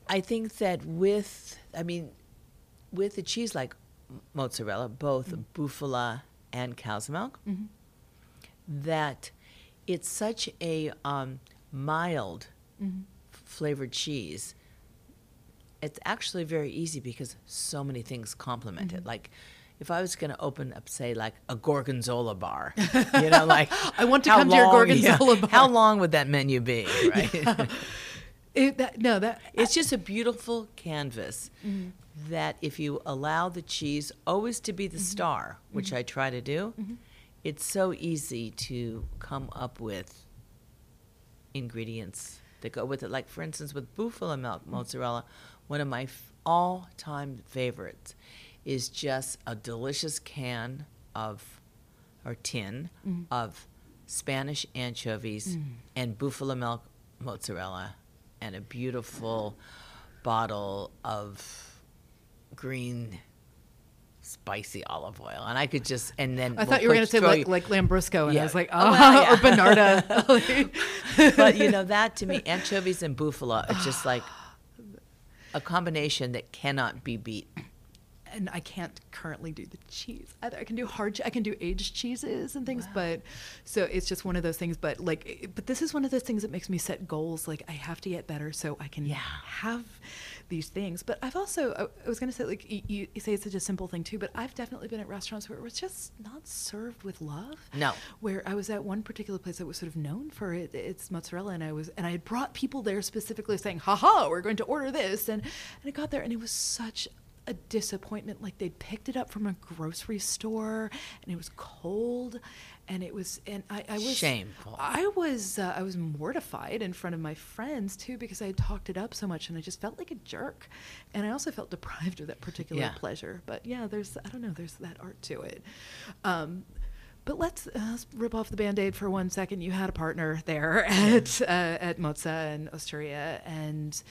I think that with, I mean, with a cheese like mozzarella, both bufala and cow's milk, Mhm. that it's such a um, mild Mhm. flavored cheese. It's actually very easy because so many things complement Mm-hmm. it. Like, if I was going to open up, say, like a gorgonzola bar, you know, like I want to come to your long- gorgonzola bar. How long would that menu be? Right? It, that, no, that it's just a beautiful canvas Mm-hmm. That if you allow the cheese always to be the Mm-hmm. star, which I try to do, it's so easy to come up with ingredients that go with it. Like, for instance, with buffalo milk Mm-hmm. mozzarella, one of my f- all time favorites is just a delicious can of, or tin Mm-hmm. of Spanish anchovies Mm. and buffalo milk mozzarella and a beautiful bottle of green spicy olive oil. And I could just, and then I we'll thought you were going to say like, like Lambrusco, and Yeah. I was like, Oh, oh, well, yeah. or Bernarda. but you know that to me, anchovies and buffalo are just like a combination that cannot be beat. and I can't currently do the cheese either. I can do hard, I can do aged cheeses and things, but so it's just one of those things. But like, but this is one of those things that makes me set goals. Like I have to get better so I can Yeah. have these things. But I've also, I was going to say, like you, you say it's such a simple thing too, but I've definitely been at restaurants where it was just not served with love. No. Where I was at one particular place that was sort of known for it, its mozzarella, and I was, and I had brought people there specifically saying, "Ha ha, we're going to order this," and and I got there, and it was such a disappointment. Like they'd picked it up from a grocery store, and it was cold, and it was, and I, I was Shameful. I was, uh, I was mortified in front of my friends too because I had talked it up so much, and I just felt like a jerk, and I also felt deprived of that particular Yeah. pleasure. But yeah, there's, I don't know, there's that art to it. Um, but let's, uh, let's rip off the band-aid for one second. You had a partner there at uh, at Mozza and Osteria, and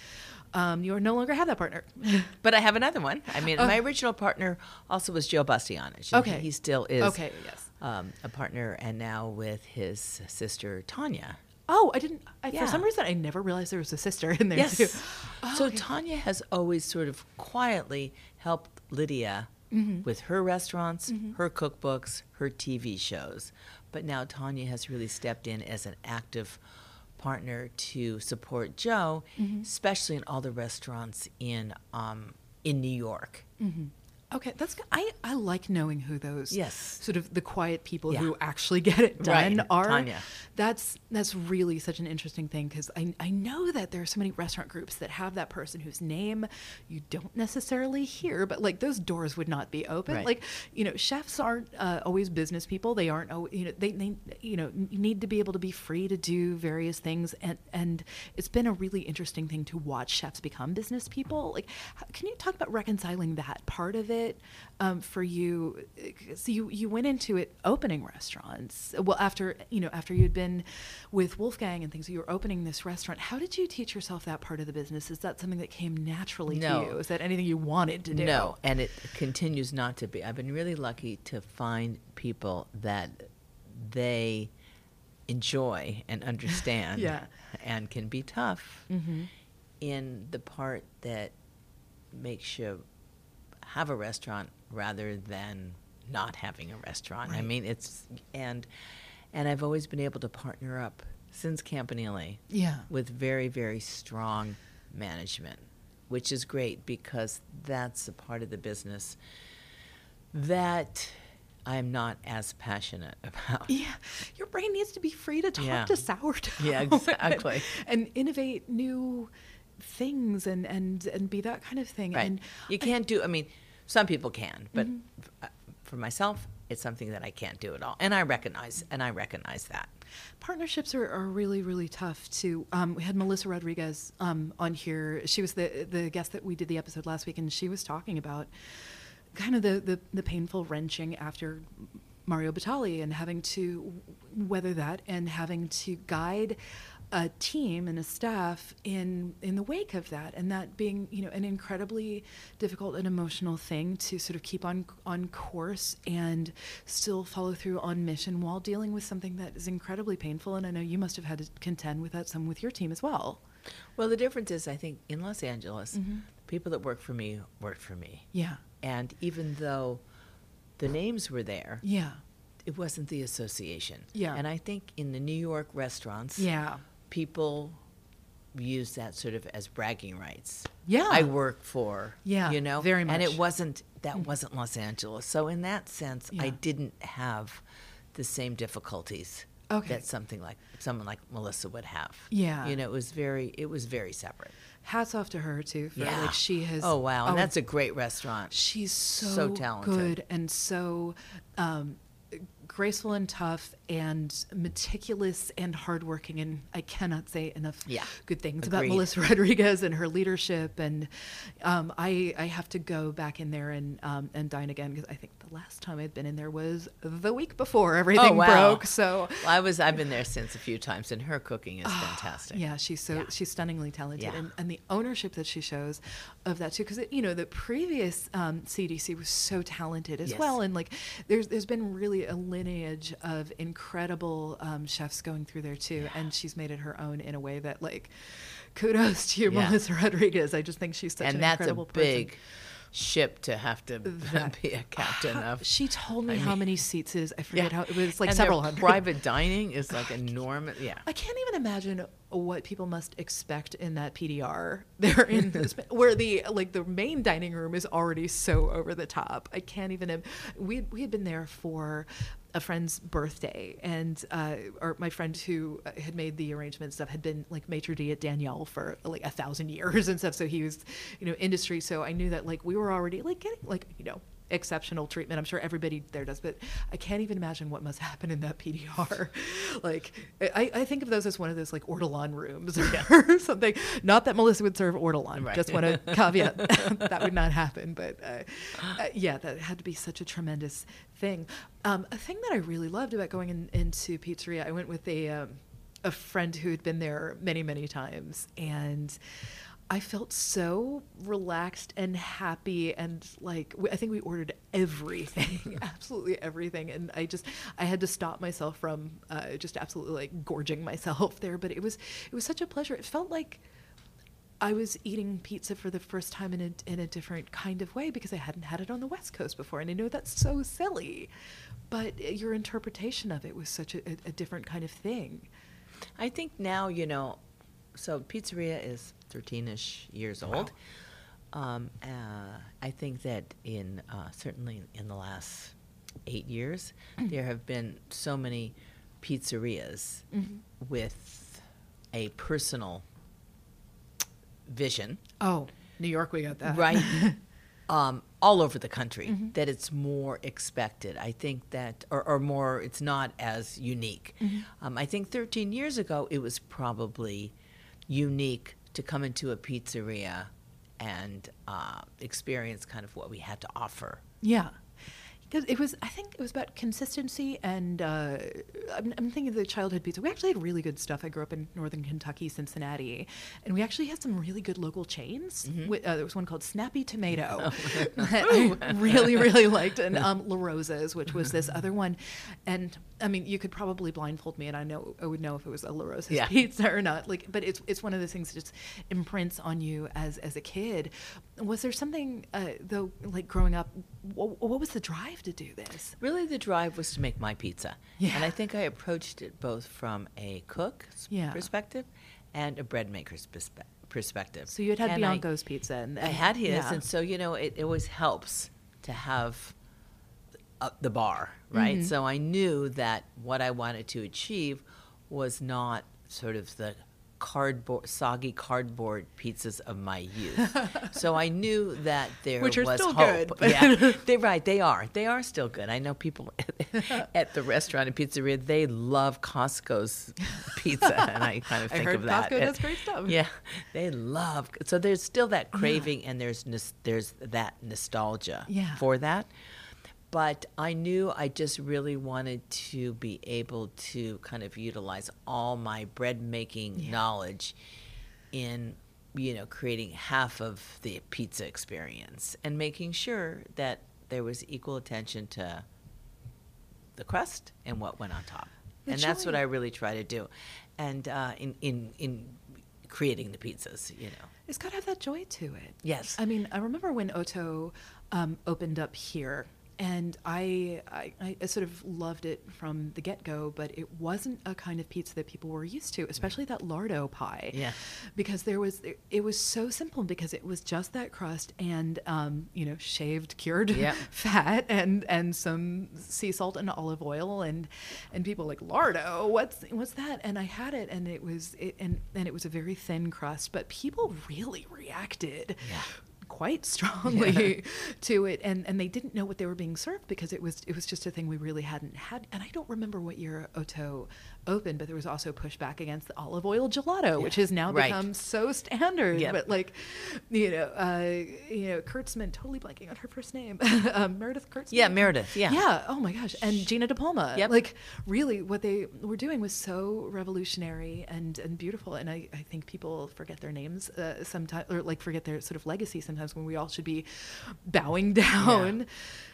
um, you no longer have that partner. But I have another one. I mean, Oh. my original partner also was Joe Bastianich. Okay. He still is Okay, yes. um, a partner, and now with his sister, Tanya. oh, I didn't. I, Yeah. For some reason, I never realized there was a sister in there Yes. too. so Oh, okay. Tanya has always sort of quietly helped Lidia Mm-hmm. with her restaurants, her cookbooks, her TV shows. But now Tanya has really stepped in as an active partner to support Joe, Mm-hmm. especially in all the restaurants in um, in New York. Mm-hmm. Okay, that's good. I, I like knowing who those Yes. sort of the quiet people Yeah. who actually get it Right, done are. Tanya. That's that's really such an interesting thing because I, I know that there are so many restaurant groups that have that person whose name you don't necessarily hear, but like those doors would not be open. Right. Like you know, chefs aren't uh, always business people. They aren't. You know, they, they you know need to be able to be free to do various things, and and it's been a really interesting thing to watch chefs become business people. Like, can you talk about reconciling that part of it um, for you? So you you went into it opening restaurants. Well, after you know after you'd been with Wolfgang and things, you were opening this restaurant. How did you teach yourself that part of the business? Is that something that came naturally No. to you? Is that anything you wanted to do? No, and it continues not to be. I've been really lucky to find people that they enjoy and understand Yeah. and can be tough Mm-hmm. in the part that makes you have a restaurant rather than not having a restaurant. I mean, it's and and I've always been able to partner up since Campanile Yeah. with very very strong management, which is great because that's a part of the business that I'm not as passionate about. Yeah, your brain needs to be free to talk Yeah. to sourdough. Yeah, and- exactly. And, innovate new things and and and be that kind of thing. Right. And you can't do. I mean, some people can, but Mhm. uh, for myself, it's something that I can't do at all, and I recognize and I recognize that. partnerships are, are really really tough too. Um, we had Melissa Rodriguez um, on here. She was the the guest that we did the episode last week, and she was talking about kind of the the, the painful wrenching after Mario Batali and having to weather that and having to guide a team and a staff in in the wake of that and that being you know an incredibly difficult and emotional thing to sort of keep on on course and still follow through on mission while dealing with something that is incredibly painful and I know you must have had to contend with that some with your team as well. Well, the difference is, I think, in Los Angeles, Mhm. people that work for me work for me, Yeah. and even though the names were there, Yeah. it wasn't the association. Yeah. And I think in the New York restaurants, Yeah. People use that sort of as bragging rights. Yeah. I work for. Yeah, You know? very much. And it wasn't that wasn't Los Angeles. So in that sense I didn't have the same difficulties Okay. that something like someone like Melissa would have. Yeah. You know, it was very it was very separate. Hats off to her too for Yeah. like she has Oh wow, and that's a great restaurant. She's so, So talented. good and so um, graceful and tough and meticulous and hardworking. And I cannot say enough Yeah. good things about Melissa Rodriguez and her leadership. And um, I, I have to go back in there and um, and dine again because I think the last time I'd been in there was the week before everything Oh, wow. broke. So Well, I was I've been there since a few times and her cooking is fantastic. Ah, Yeah, she's so Yeah. she's stunningly talented, Yeah. and, and the ownership that she shows of that too, because you know the previous um, CDC was so talented as Yes. well, and like there's there's been really a lineage of incredible um, chefs going through there too, and she's made it her own in a way that like kudos to you, Yeah. Melissa Rodriguez. I just think she's such and an that's a incredible person. big ship to have to That- be a captain of. She told me I how mean- many seats it is. I forget how it was like and several hundred. Private dining is like enormous. Yeah. I can't even imagine what people must expect in that PDR. They're in this, where the like the main dining room is already so over the top. I can't even. We we had been there for a friend's birthday, and uh, or my friend who uh, had made the arrangement stuff had been like maitre d at Daniel for like a thousand years and stuff. So he was, you know, industry. So I knew that like we were already like getting like you know exceptional treatment. I'm sure everybody there does, but I can't even imagine what must happen in that PDR. like, I, I think of those as one of those like ortolan rooms or something. Not that Melissa would serve ortolan. Right. Just want to caveat that would not happen. But uh, uh, yeah, that had to be such a tremendous thing. Um, a thing that I really loved about going in, into pizzeria, I went with a um, a friend who had been there many many times and. I felt so relaxed and happy and like I think we ordered everything, absolutely everything, and I just I had to stop myself from uh, just absolutely like gorging myself there. But it was it was such a pleasure. It felt like I was eating pizza for the first time in a in a different kind of way because I hadn't had it on the West Coast before, and I know that's so silly, but your interpretation of it was such a, a, different kind of thing. I think now, you know, so pizzeria is 13 ish years Wow. old. Um, uh, I think that in uh, certainly in the last eight years, there have been so many pizzerias Mhm. with a personal vision, Oh, New York, we got that. right? um, all over the country, Mhm. that it's more expected. I think that, or, or more, it's not as unique. Mhm. Um, I think 13 years ago, it was probably unique to come into a pizzeria and uh, experience kind of what we had to offer. Yeah. Because it was, I think it was about consistency, and uh, I'm, I'm thinking of the childhood pizza. We actually had really good stuff. I grew up in northern Kentucky, Cincinnati, and we actually had some really good local chains. Mhm. Wi- Uh, there was one called Snappy Tomato Oh. that I really, really liked, and um, La Rosa's, which was this other one. And I mean, you could probably blindfold me, and I know I would know if it was a La Rosa's Yeah. pizza or not. Like, but it's it's one of those things that just imprints on you as as a kid. Was there something uh, though, like growing up? What, what was the drive to do this? Really, the drive was to make my pizza. Yeah. And I think I approached it both from a cook's Yeah. perspective and a bread maker's perspe- perspective. So you had had And I- Bianco's pizza, and, I had his, yeah. and so you know, it, it always helps to have uh, the bar, right? Mhm. So I knew that what I wanted to achieve was not sort of the cardboard, soggy cardboard pizzas of my youth. so I knew that there Which are was still hope. good, Yeah, they're right. They are. They are still good. I know people at the restaurant and pizzeria. They love Costco's pizza, and I kind of I think heard of that. Costco does great stuff. Yeah, they love. So there's still that craving, and there's there's that nostalgia Yeah. for that. But I knew I just really wanted to be able to kind of utilize all my bread making Yeah. knowledge in you know creating half of the pizza experience and making sure that there was equal attention to the crust and what went on top. The and that's what I really try to do. And uh, in in in creating the pizzas, you know. It's got to have that joy to it. Yes. I mean, I remember when Otto um, opened up here, and I, I, I sort of loved it from the get go, but it wasn't a kind of pizza that people were used to, especially that lardo pie. Yeah. Because there was, it was so simple because it was just that crust and, um, you know, shaved, cured Yep. fat and and some sea salt and olive oil and and people like lardo what's what's that and i had it and it was it, and and it was a very thin crust but people really reacted Yeah. Quite strongly to it and and they didn't know what they were being served because it was it was just a thing we really hadn't had and i don't remember what year otto opened but there was also pushback against the olive oil gelato which has now Right. become so standard Yep. but like you know uh you know kurtzman totally blanking on her first name um, meredith kurtzman Yeah, Meredith. Yeah. yeah oh my gosh and gina de palma Yep. like really what they were doing was so revolutionary and and beautiful and i, I think people forget their names uh, sometimes or like forget their sort of legacy sometimes when we all should be bowing down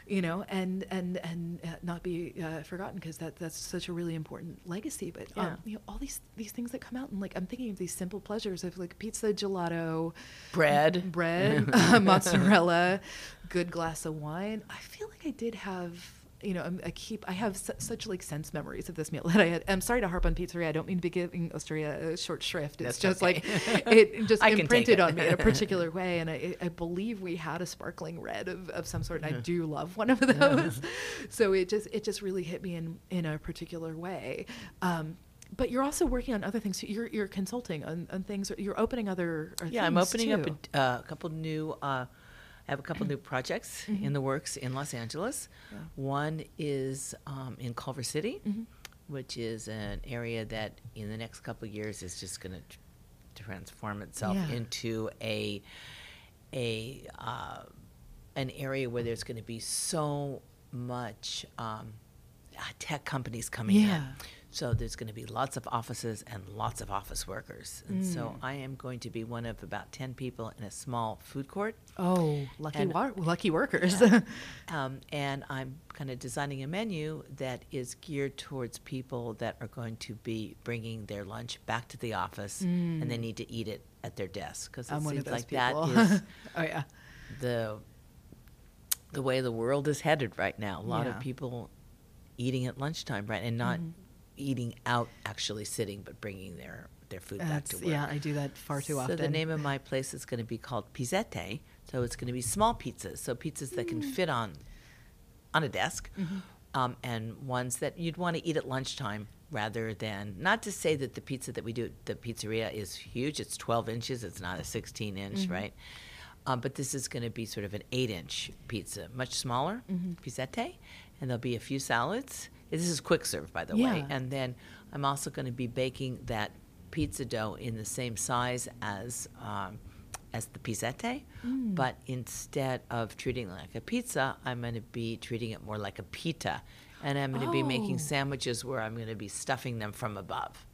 you know and and and uh, not be uh, forgotten because that that's such a really important legacy but Yeah. um, you know all these these things that come out and like i'm thinking of these simple pleasures of like pizza gelato Bread. bread, uh, mozzarella, good glass of wine. I feel like I did have, you know, I'm- I keep, I have su- such like sense memories of this meal that I had. I'm sorry to harp on pizzeria. I don't mean to be giving Osteria a short shrift. It's That's just okay. like it just imprinted it. on me in a particular way, and I, I believe we had a sparkling red of, of some sort, and I do love one of those. so it just it just really hit me in in a particular way. Um, but you're also working on other things. So you're you're consulting on, on things. You're opening other. Yeah, I'm opening up a, uh, a couple new. Uh, I have a couple new projects Mhm. in the works in Los Angeles. Yeah. One is um, in Culver City, Mhm. which is an area that in the next couple of years is just going to tr- transform itself Yeah. into a a uh, an area where there's going to be so much um, tech companies coming Yeah. in. So there's going to be lots of offices and lots of office workers. And so Mm. I am going to be one of about 10 people in a small food court. Oh, lucky And- wa- lucky workers. Um, and I'm kind of designing a menu that is geared towards people that are going to be bringing their lunch back to the office and they Mm. need to eat it at their desk because it I'm one of seems like people. that is oh yeah. the the way the world is headed right now. A lot Yeah. of people eating at lunchtime, right, and not Mhm. Eating out, actually sitting, but bringing their their food back to work. yeah, I do that far too so often. So the name of my place is going to be called Pizzette. So it's going to be small pizzas, so pizzas that Mm. can fit on on a desk, Mm-hmm. um, and ones that you'd want to eat at lunchtime rather than. Not to say that the pizza that we do at the pizzeria is huge. It's 12 inches. It's not a 16 inch, Mm-hmm. right? Um, but this is going to be sort of an eight inch pizza, much smaller, Mm-hmm. pizzette, and there'll be a few salads. This is quick serve, by the way. And then I'm also going to be baking that pizza dough in the same size as um, as the pizzette, Mm. but instead of treating it like a pizza, I'm going to be treating it more like a pita, and I'm going to be making Oh. sandwiches where I'm going to be stuffing them from above.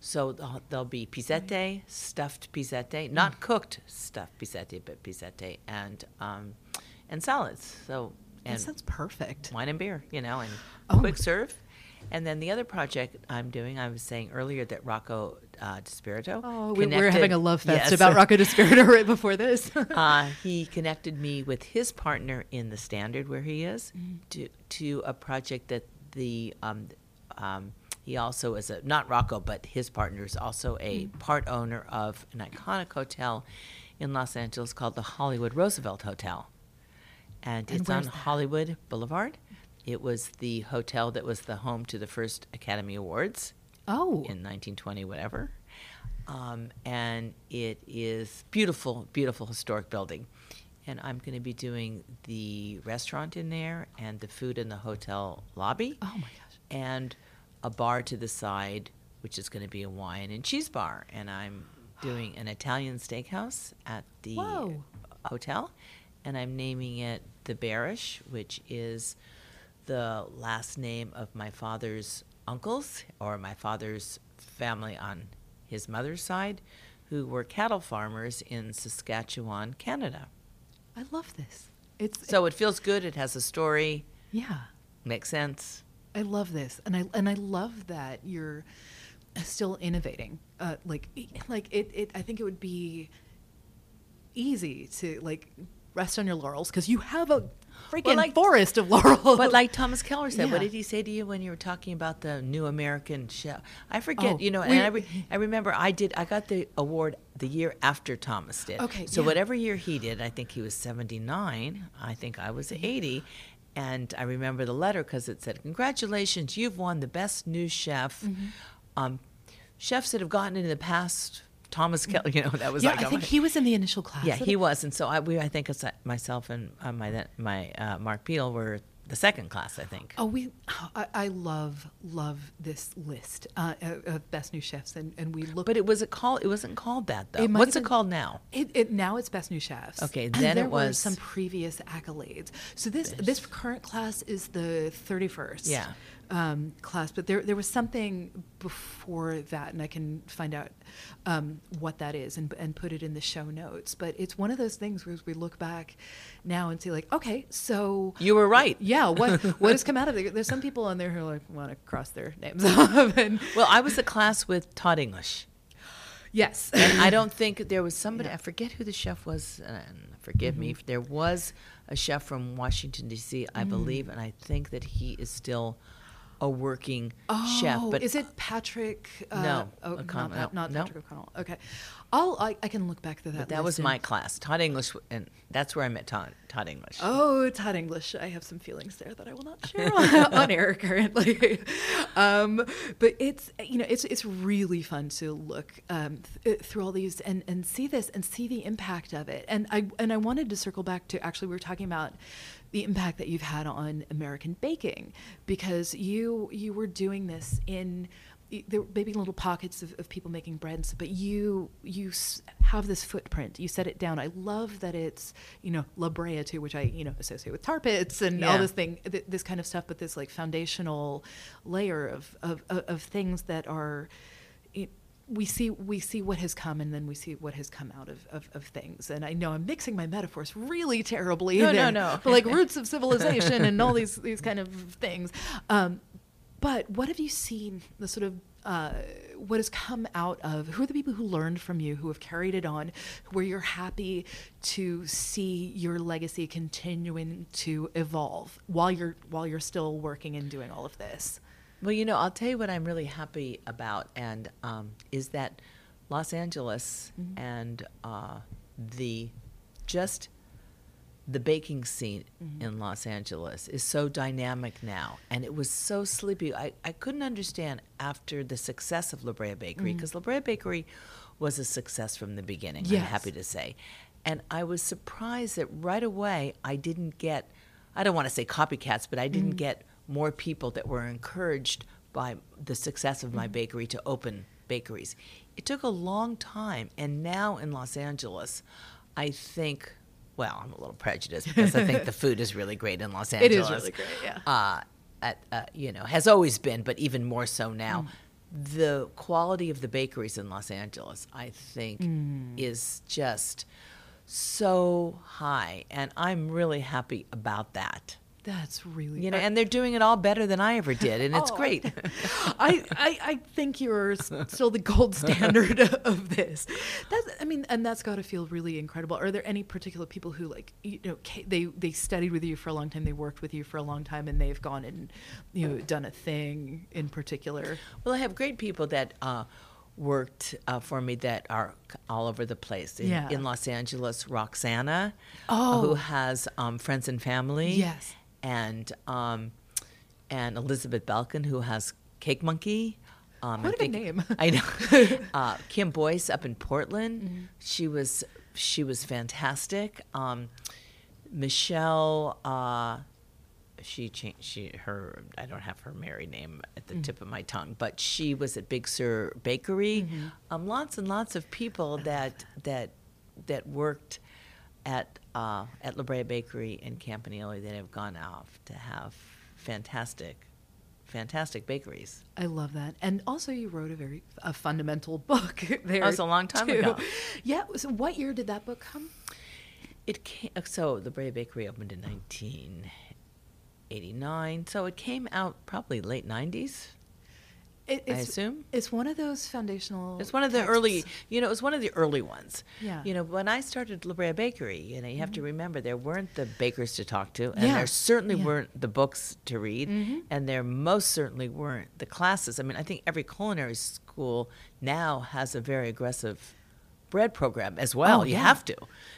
So there'll, be pizzette, stuffed pizzette, not Mm. cooked stuffed pizzette, but pizzette, and um, and salads. So that sounds perfect. wine and beer, you know, and Oh. quick serve. And then the other project I'm doing, I was saying earlier that Rocco uh, DiSpirito. Oh, we, we're having a love fest Yes. about Rocco DiSpirito right before this. uh, he connected me with his partner in the Standard, where he is, Mm-hmm. to to a project that the um, um, he also is a not Rocco, but his partner is also a Mm-hmm. part owner of an iconic hotel in Los Angeles called the Hollywood Roosevelt Hotel, and, And it's on that? Hollywood Boulevard. It was the hotel that was the home to the first Academy Awards oh, in 1920, whatever. Um, and it is beautiful, beautiful historic building. And I'm going to be doing the restaurant in there and the food in the hotel lobby oh my gosh. and a bar to the side, which is going to be a wine and cheese bar. And I'm doing an Italian steakhouse at the Whoa. hotel, and I'm naming it the Barish, which is the last name of my father's uncles or my father's family on his mother's side, who were cattle farmers in Saskatchewan, Canada. I love this. It's So it feels good. It has a story. yeah. Makes sense. I love this, and I and I love that you're still innovating. Uh, like like it, it. I think it would be easy to like rest on your laurels because you have a freaking like- forest of laurels. But like Thomas Keller said, what did he say to you when you were talking about the new American chef? I forget, Oh, you know, and I, re- I remember I did, I got the award the year after Thomas did. Okay, So yeah. whatever year he did, I think he was 79, I think I was 80. And I remember the letter because it said, Congratulations, you've won the best new chef. Mm-hmm. Um, chefs that have gotten in the past, Thomas Keller, you know, that was yeah, like, I think my- he was in the initial class. yeah, he was, and so I, we, I think it's, uh, myself and uh, my my uh, Mark Peel were the second class, I think. Oh, we! I, I love love this list uh, of of best new chefs, and, and we look. But it was it called? It wasn't called that though. It What's have it called now? It, it now it's best new chefs. Okay, And then there it were was- some previous accolades. So this this current class is the thirty first. Yeah. Um, class, but there there was something before that, and I can find out um, what that is and and put it in the show notes. But it's one of those things where we look back now and say like, okay, so You were right. yeah, what what has come out of it? There's some people on there who like want to cross their names off, and Well, I was a class with Todd English, yes, and I don't think there was somebody. Yeah. I forget who the chef was. And forgive me. Mm-hmm. There was a chef from Washington D.C. I Mm. believe, and I think that he is still a working chef. Oh, But is it Patrick? Uh, No, oh, O'Connell, not, not no. Patrick O'Connell. Okay, I'll I, I can look back to that. But that was my class, Todd English, and that's where I met Todd, Todd English. Oh, Todd English. I have some feelings there that I will not share on, on air currently. Um, but it's you know it's it's really fun to look um, th- through all these and, and see this and see the impact of it. And I and I wanted to circle back to actually we were talking about the impact that you've had on American baking because you you were doing this in there were maybe little pockets of, of people making breads, but you you have this footprint. You set it down. I love that it's you know La Brea too, which I you know associate with tar pits and all this thing, th- this kind of stuff. But this like foundational layer of of, of, of things that are. We see we see what has come and then we see what has come out of, of, of things. And I know I'm mixing my metaphors really terribly No, no, there, no. but like roots of civilization and all these these kind of things. Um, but what have you seen the sort of uh, what has come out of who are the people who learned from you who have carried it on where you're happy to see your legacy continuing to evolve while you're while you're still working and doing all of this Well, you know, I'll tell you what I'm really happy about, and um, is that Los Angeles Mm-hmm. and uh, the just the baking scene Mm-hmm. in Los Angeles is so dynamic now, and it was so sleepy. I, I couldn't understand after the success of La Brea Bakery because La Brea Bakery was a success from the beginning. I'm Mm-hmm. Happy to say, and I was surprised that right away I didn't get. I don't want to say copycats, but I didn't get more people that were encouraged by the success of my bakery to open bakeries. It took a long time, and now in Los Angeles, I think. Well, I'm a little prejudiced because I think the food is really great in Los Angeles. It is really great, yeah. Uh, at, uh, you know, has always been, but even more so now. Mm. The quality of the bakeries in Los Angeles, I think, Mm. is just so high, and I'm really happy about that. That's really You know, and they're doing it all better than I ever did, and it's Oh, great. I, I, I think you're still the gold standard of this. That's, I mean, and that's got to feel really incredible. Are there any particular people who, like, you know, they they studied with you for a long time, they worked with you for a long time, and they've gone and, you know, done a thing in particular? Well, I have great people that uh, worked uh, for me that are all over the place. In, Yeah. in Los Angeles, Roxana, Oh. who has um, friends and family. Yes. And um, and Elizabeth Belkind, who has Cake Monkey. Um, What I a good name. I know. uh, Kim Boyce up in Portland. Mm-hmm. She was she was fantastic. Um, Michelle. Uh, she changed she her I don't have her married name at the tip of my tongue, but she was at Big Sur Bakery. Um, lots and lots of people that that that worked at uh, at La Brea Bakery in Campanile that have gone off to have fantastic fantastic bakeries. I love that. And also, you wrote a very a fundamental book there. That was a long time too. ago. Yeah. So, what year did that book come? It came, so the Brea Bakery opened in 1989, so it came out probably late 90s. It, I it's, assume? it's one of those foundational. It's one of the texts. early, you know, it was one of the early ones. Yeah. Mm-hmm. You know, when I started La Brea Bakery, you know, you have to remember there weren't the bakers to talk to, and Yeah. there certainly Yeah. weren't the books to read, Mhm. and there most certainly weren't the classes. I mean, I think every culinary school now has a very aggressive bread program as well. Oh, you yeah. have to.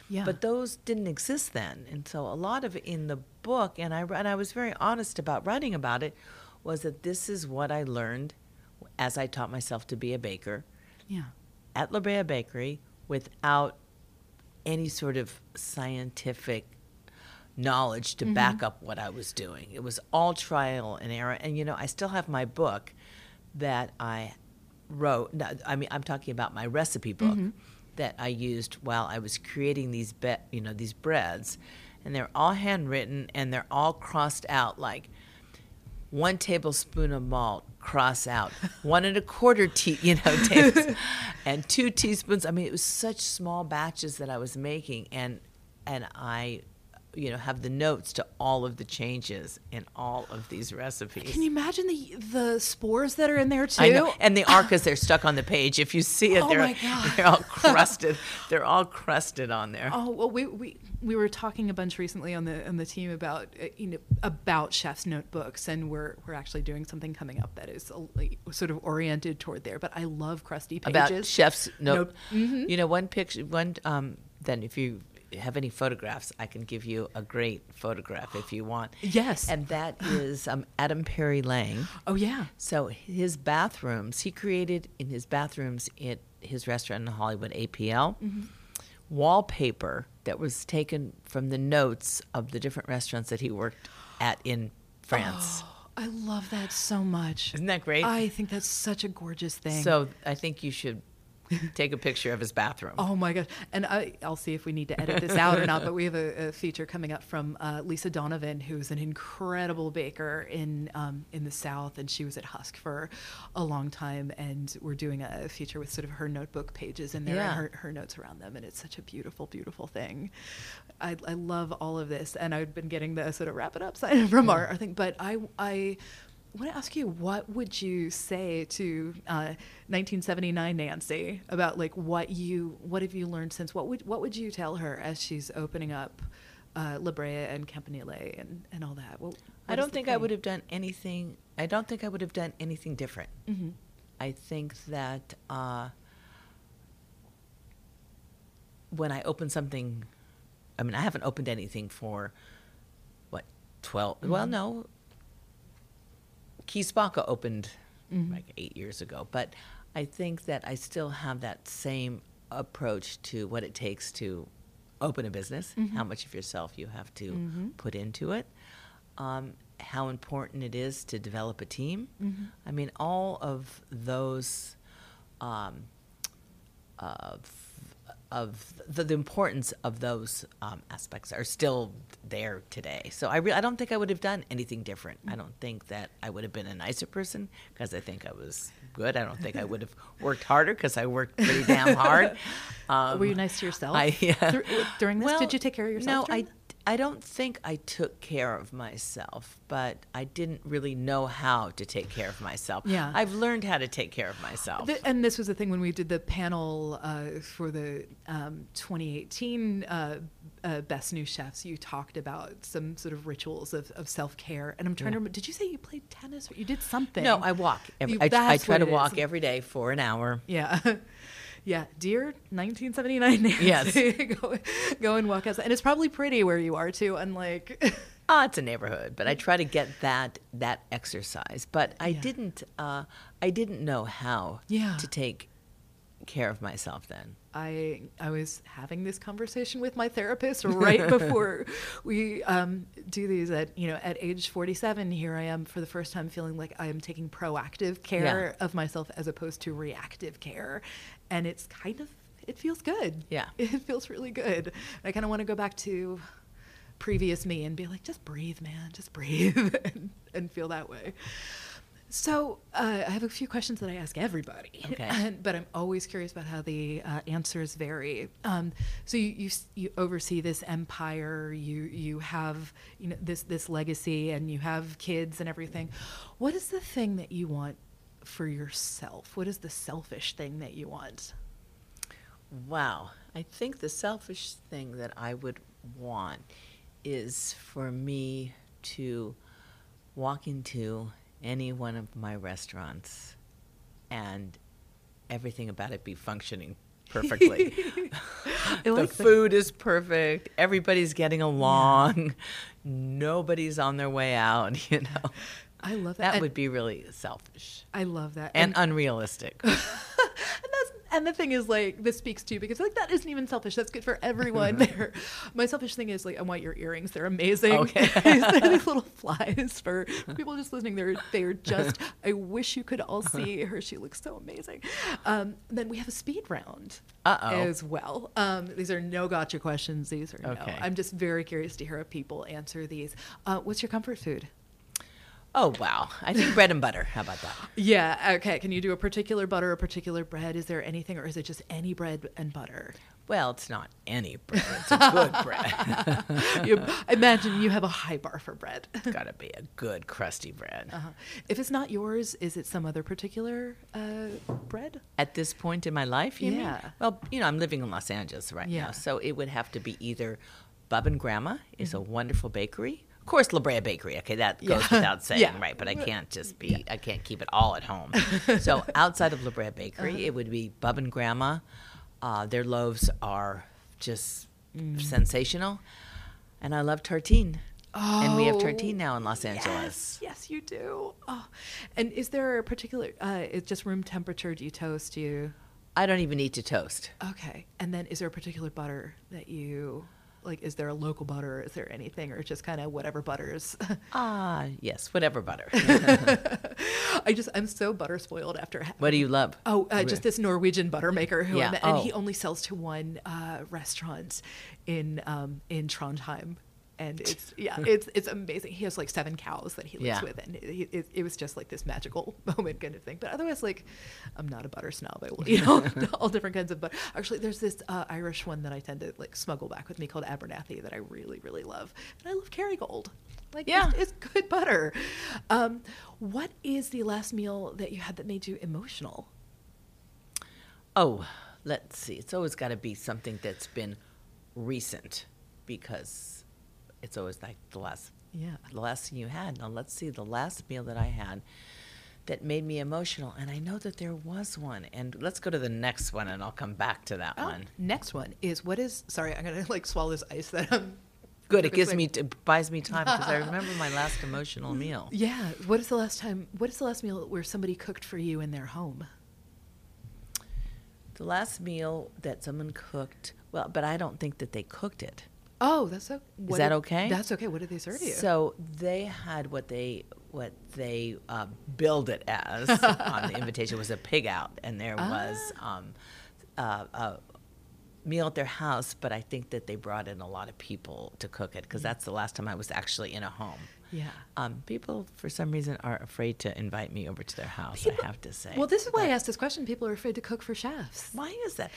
Yeah. But those didn't exist then, and so a lot of in the book, and I and I was very honest about writing about it, was that this is what I learned as I taught myself to be a baker Yeah. at La Brea Bakery without any sort of scientific knowledge to mm-hmm. back up what I was doing. It was all trial and error. And, you know, I still have my book that I wrote. I mean, I'm talking about my recipe book mm-hmm. that I used while I was creating these, be- you know, these breads. And they're all handwritten and they're all crossed out like one tablespoon of malt, cross out. One and a quarter tea, you know, tablespoons, and two teaspoons. I mean, it was such small batches that I was making, and and I, you know, have the notes to all of the changes in all of these recipes. Can you imagine the the spores that are in there too? I know, and they are because they're stuck on the page. If you see it, Oh they're my God. they're all crusted. they're all crusted on there. Oh well, we, we we were talking a bunch recently on the on the team about uh, you know about chefs' notebooks, and we're we're actually doing something coming up that is sort of oriented toward there. But I love crusty pages. about chefs no Nope. Mhm. you know one picture one um then if you have any photographs i can give you a great photograph if you want Yes. and that is um, adam perry lang Oh yeah. so his bathrooms he created in his bathrooms at his restaurant in hollywood apl wallpaper that was taken from the notes of the different restaurants that he worked at in france Oh, I love that so much. isn't that great I think that's such a gorgeous thing. so i think you should take a picture of his bathroom Oh my gosh! And I, I'll see if we need to edit this out or not. But we have a, a feature coming up from uh, Lisa Donovan, who's an incredible baker in um, in the South, and she was at Husk for a long time. And we're doing a feature with sort of her notebook pages in there Yeah. and her, her notes around them, and it's such a beautiful, beautiful thing. I, I love all of this, and I've been getting the sort of wrap it up sign from our, our thing. But I I want to ask you, what would you say to uh, 1979 Nancy about like what you what have you learned since? What would what would you tell her as she's opening up uh, La Brea and Campanile and, and all that? What, I don't think I would have done anything. I don't think I would have done anything different. hmm I think that uh, when I open something, I mean, I haven't opened anything for what 12 Well, Mhm. no. Chi Spacca opened Mhm. like eight years ago, but I think that I still have that same approach to what it takes to open a business, Mhm. how much of yourself you have to Mhm. put into it, um, how important it is to develop a team. Mhm. I mean, all of those um, of of the, the importance of those um, aspects are still there today. So I re- I don't think I would have done anything different. I don't think that I would have been a nicer person because I think I was good. I don't think I would have worked harder because I worked pretty damn hard. Um, Were you nice to yourself? I, yeah. Dur- during this, Well, did you take care of yourself? No, I? I don't think I took care of myself, but I didn't really know how to take care of myself. Yeah. I've learned how to take care of myself. Th- and this was the thing when we did the panel uh, for the um, 2018 uh, uh, Best New Chefs. You talked about some sort of rituals of, of self care, and I'm trying Yeah. to remember. Did you say you played tennis or you did something? no, I walk. Every, You- I, I try to is. walk every day for an hour. Yeah. Yeah, dear 1979 Nancy. Yes. go, go and walk outside. And it's probably pretty where you are too, unlike. Ah, it's a neighborhood, but I try to get that that exercise. But I Yeah. didn't. Uh, I didn't know how Yeah. to take care of myself then. I I was having this conversation with my therapist right before we um, do these. At you know, at age forty seven, here I am for the first time feeling like I am taking proactive care of myself as opposed to reactive care, and it's kind of it feels good. Yeah. it feels really good. I kind of want to go back to previous me and be like, just breathe, man, just breathe, and, and feel that way. So uh, I have a few questions that I ask everybody, Okay. and, but I'm always curious about how the uh, answers vary. Um, so you, you you oversee this empire, you you have you know this this legacy, and you have kids and everything. What is the thing that you want for yourself? What is the selfish thing that you want? Wow. I think the selfish thing that I would want is for me to walk into any one of my restaurants and everything about it be functioning perfectly. The food is perfect. Everybody's getting along. Nobody's on their way out, you know. I love that. That And would be really selfish. I love that. and unrealistic. and that's and the thing is like this speaks to you because like that isn't even selfish. That's good for everyone. There my selfish thing is like i want your earrings. They're amazing. Okay. they're these little flies for people just listening. They're they're just i wish you could all see her. She looks so amazing. Um, then we have a speed round Uh-oh. as well. Um, these are no gotcha questions. These are no. Okay. i'm just very curious to hear how people answer these. Uh, what's your comfort food Oh, wow. I think bread and butter. How about that? yeah okay can you do a particular butter a particular bread is there anything or is it just any bread and butter Well, it's not any bread. It's a good bread. you, imagine you have a high bar for bread. it's got to be a good crusty bread. Uh-huh. If it's not yours, is it some other particular uh, bread? At this point in my life, you Yeah. mean? Well, you know, I'm living in Los Angeles right Yeah. now, so it would have to be either Bub and Grandma is a Mm-hmm. wonderful bakery. Of course, La Brea Bakery. Okay, that goes Yeah. without saying, Yeah. right? But I can't just be. I can't keep it all at home. so outside of La Brea Bakery, Uh-huh. it would be Bub and Grandma. Uh, their loaves are just Mm. sensational, and I love tartine. and we have Oh, tartine now in Los Yes, Angeles. yes, you do. Oh. And is there a particular? Uh, it's just room temperature. Do you toast? Do you? I don't even need to toast. Okay. And then, is there a particular butter that you like? Is there a local butter? Is there anything, or just kind of whatever butters? Ah, yes, whatever butter. I just I'm so butter spoiled after. having what do you love? Oh, uh, just this Norwegian butter maker who, Yeah. I met, and he Oh. only sells to one uh, restaurant in um, in Trondheim, and it's yeah, it's it's amazing. He has like seven cows that he lives Yeah. with, and it, it, it was just like this magical moment kind of thing. But otherwise, like, I'm not a butter snob. I will, you know, all different kinds of butter. Actually, there's this uh, Irish one that I tend to like smuggle back with me called Abernethy that I really really love, and I love Kerrygold. Like, Yeah. it's, it's good butter. Um, what is the last meal that you had that made you emotional? Oh, let's see. It's always got to be something that's been recent because it's always like the last Yeah. the last thing you had. Now let's see the last meal that I had that made me emotional, and I know that there was one. And let's go to the next one, and I'll come back to that Oh, one. Next one is what is sorry, I'm gonna like swallow this ice that I'm Good. It gives me t- buys me time because I remember my last emotional meal. Yeah. What is the last time what is the last meal where somebody cooked for you in their home? The last meal that someone cooked. Well, but I don't think that they cooked it. Oh, that's so what that did- okay? That's okay. What did they serve you? So they had what they what they uh, billed it as on the invitation was a pig out, and there was Ah. um, uh, a meal at their house. But I think that they brought in a lot of people to cook it because that's the last time I was actually in a home. Yeah. Um, people, for some reason, are afraid to invite me over to their house. People- I have to say. Well, this is why I asked this question. People are afraid to cook for chefs. Why is that?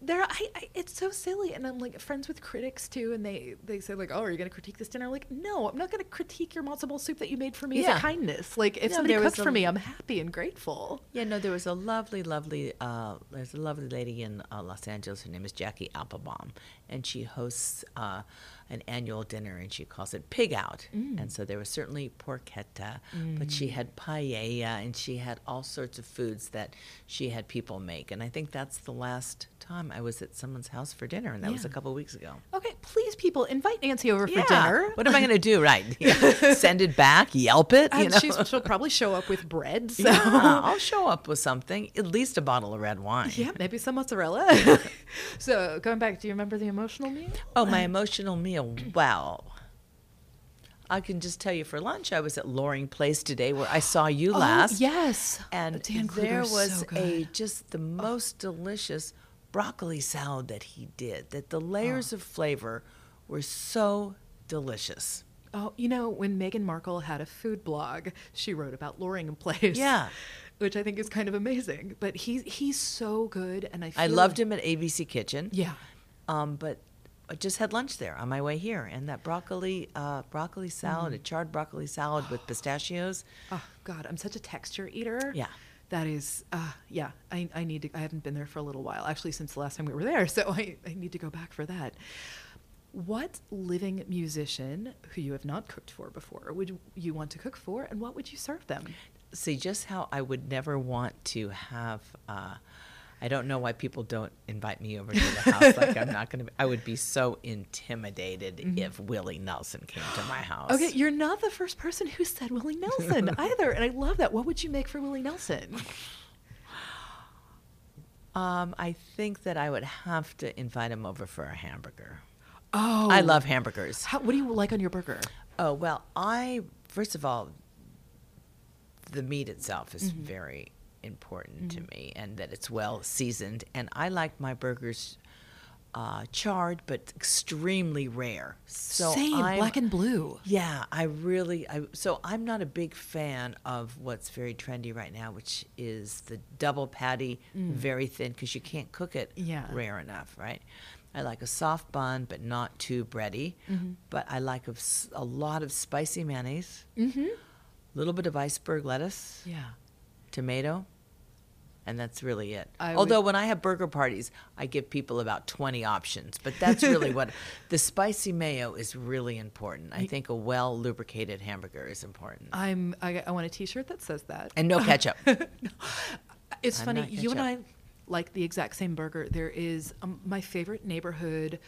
They're, I, I, it's so silly, and I'm like friends with critics too, and they they say like, "Oh, are you going to critique this dinner?" I'm like, no, I'm not going to critique your ball soup that you made for me as Yeah. a kindness. Like, if No, somebody cooks for me, I'm happy and grateful. Yeah, no, there was a lovely, lovely, uh, there's a lovely lady in uh, Los Angeles. Her name is Jackie Applebaum, and she hosts uh, an annual dinner, and she calls it Pig Out. Mm. And so there was certainly porchetta, but she mm. had paella, and she had all sorts of foods that she had people make. And I think that's the last time I was at someone's house for dinner, and that was a Yeah. couple weeks ago. Okay, please, people, invite Nancy over for dinner. What am I going to do? Right? Yeah. Send it back, Yelp it. Uh, you And know? she's, she'll probably show up with bread. So. Yeah, I'll show up with something, at least a bottle of red wine. Yeah, maybe some mozzarella. so going back, do you remember the emotional meal? Oh, my uh, emotional meal. Wow. I can just tell you for lunch, I was at Loring Place today where I saw you last. Oh, yes. And there was so a just the most delicious broccoli salad that he did. That the layers of flavor were so delicious. Oh, you know, when Meghan Markle had a food blog, she wrote about Loring Place. Yeah. Which I think is kind of amazing. But he's he's so good and I feel I loved him at ABC Kitchen. Yeah. Um, but I just had lunch there on my way here, and that broccoli, uh, broccoli salad, Mm. a charred broccoli salad with pistachios. Oh God, I'm such a texture eater. Yeah. That is, uh, yeah. I, I need to. I haven't been there for a little while, actually, since the last time we were there. So I, I need to go back for that. What living musician who you have not cooked for before would you want to cook for, and what would you serve them? see just how I would never want to have. Uh, I don't know why people don't invite me over to the house. like I'm not going to. I would be so intimidated if Willie Nelson came to my house. Okay, you're not the first person who said Willie Nelson either, and I love that. What would you make for Willie Nelson? Um, I think that I would have to invite him over for a hamburger. Oh, I love hamburgers. How, what do you like on your burger? Oh well, I first of all, the meat itself is Mm-hmm. very important to me, and that it's well seasoned. And I like my burgers uh, charred, but extremely rare. So Same, I'm- black and blue. Yeah, I really. I, so I'm not a big fan of what's very trendy right now, which is the double patty, very thin, because you can't cook it Mm. Yeah. rare enough, right? I like a soft bun, but not too bready. Mm-hmm. But I like a lot of spicy mayonnaise, a Mm-hmm. little bit of iceberg lettuce, Yeah. tomato, and that's really it. I would- Although when I have burger parties, I give people about 20 options, but that's really what the spicy mayo is really important. I think a well lubricated hamburger is important. I'm. I, I want a T-shirt that says that. And no ketchup. It's I'm funny. You and I. like the exact same burger. There is um, my favorite neighborhood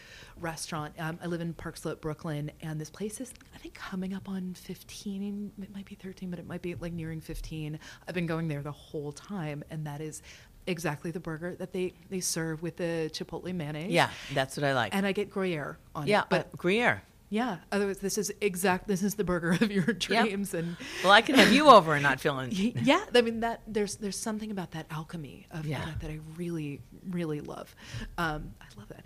restaurant. Um, I live in Park Slope, Brooklyn, and this place is I think coming up on 15. It might be 13, but it might be like nearing 15. I've been going there the whole time, and that is exactly the burger that they they serve with the chipotle mayonnaise. yeah, that's what I like. and I get Gruyere on yeah, it. But but Gruyere. Yeah, otherwise this is exact. This is the burger of your dreams, and Well, I can have you over and not feeling. Yeah i mean that there's there's something about that alchemy of Yeah. that, that i really really love um, i love that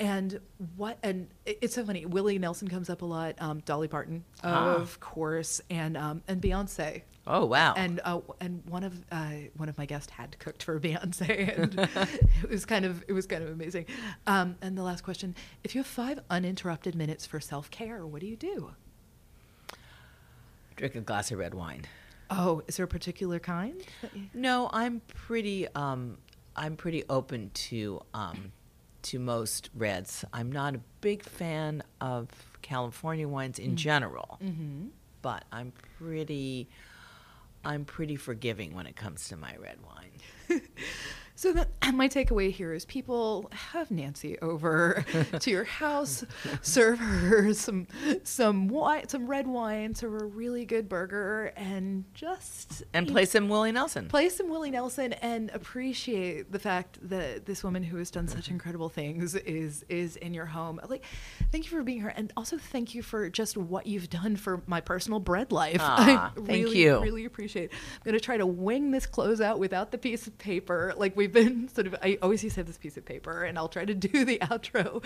and what and it- it's so funny willie nelson comes up a lot um, dolly parton Ah. of course and um, and beyonce Oh wow. and uh, and one of uh, one of my guests had cooked for Beyonce, and it was kind of it was kind of amazing. Um, and the last question: If you have five uninterrupted minutes for self care, what do you do? drink a glass of red wine. Oh, is there a particular kind? No, I'm pretty. Um, I'm pretty open to um, to most reds. I'm not a big fan of California wines in general, but I'm pretty, I'm pretty forgiving when it comes to my red wine. So the, my takeaway here is people have Nancy over to your house, serve her some some wine, some red wine, serve her a really good burger, and just And play some Willie Nelson. play some Willie Nelson and appreciate the fact that this woman who has done such incredible things is is in your home. Like, thank you for being here, and also thank you for just what you've done for my personal bread life. Aw, ah, I thank really, you. Really appreciate. it. I'm gonna try to wing this close out without the piece of paper. Like we've been sort of. I always used to have this piece of paper, and I'll try to do the outro.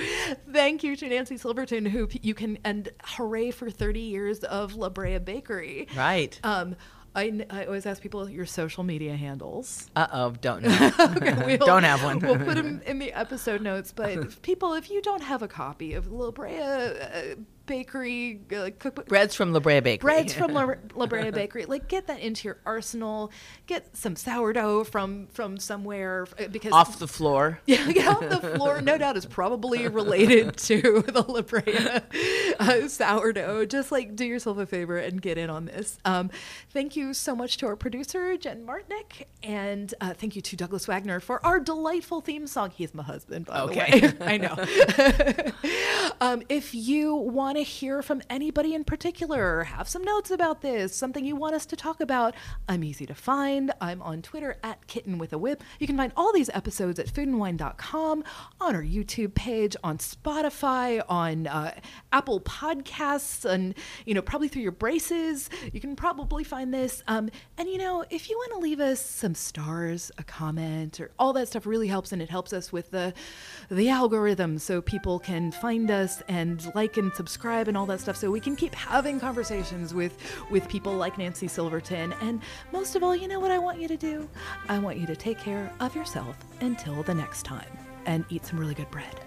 Thank you to Nancy Silverton, who you can and hooray for 30 years of La Brea Bakery. Right. Um, I, I always ask people your social media handles. Uh oh, don't know. Okay, don't have one. we'll put them in the episode notes. But people, if you don't have a copy of La Brea uh, Bakery uh, cookbook, Breads from La Brea Bakery. breads from La, La Brea Bakery, like get that into your arsenal. Get some sourdough from from somewhere uh, because off the floor. yeah, get off the floor. No doubt is probably related to the La Brea uh, sourdough. Just like do yourself a favor and get in on this. Um, thank you so much to our producer, Jen Martnick. And uh, thank you to Douglas Wagner for our delightful theme song. He's my husband, by Okay. the way. I know. um, if you want to hear from anybody in particular, have some notes about this, something you want us to talk about, I'm easy to find. I'm on Twitter at Kitten with a Whip. You can find all these episodes at foodandwine.com, on our YouTube page, on Spotify, on uh, Apple Podcasts, and you know probably through your braces. You can probably find this. Um, and you know if you want to leave us some stars, a comment, or all that stuff really helps, and it helps us with the the algorithm, so people can find us and like and subscribe and all that stuff, so we can keep having conversations with with people like Nancy Silverton. And most of all, you know what I want you to do? I want you to take care of yourself until the next time and eat some really good bread.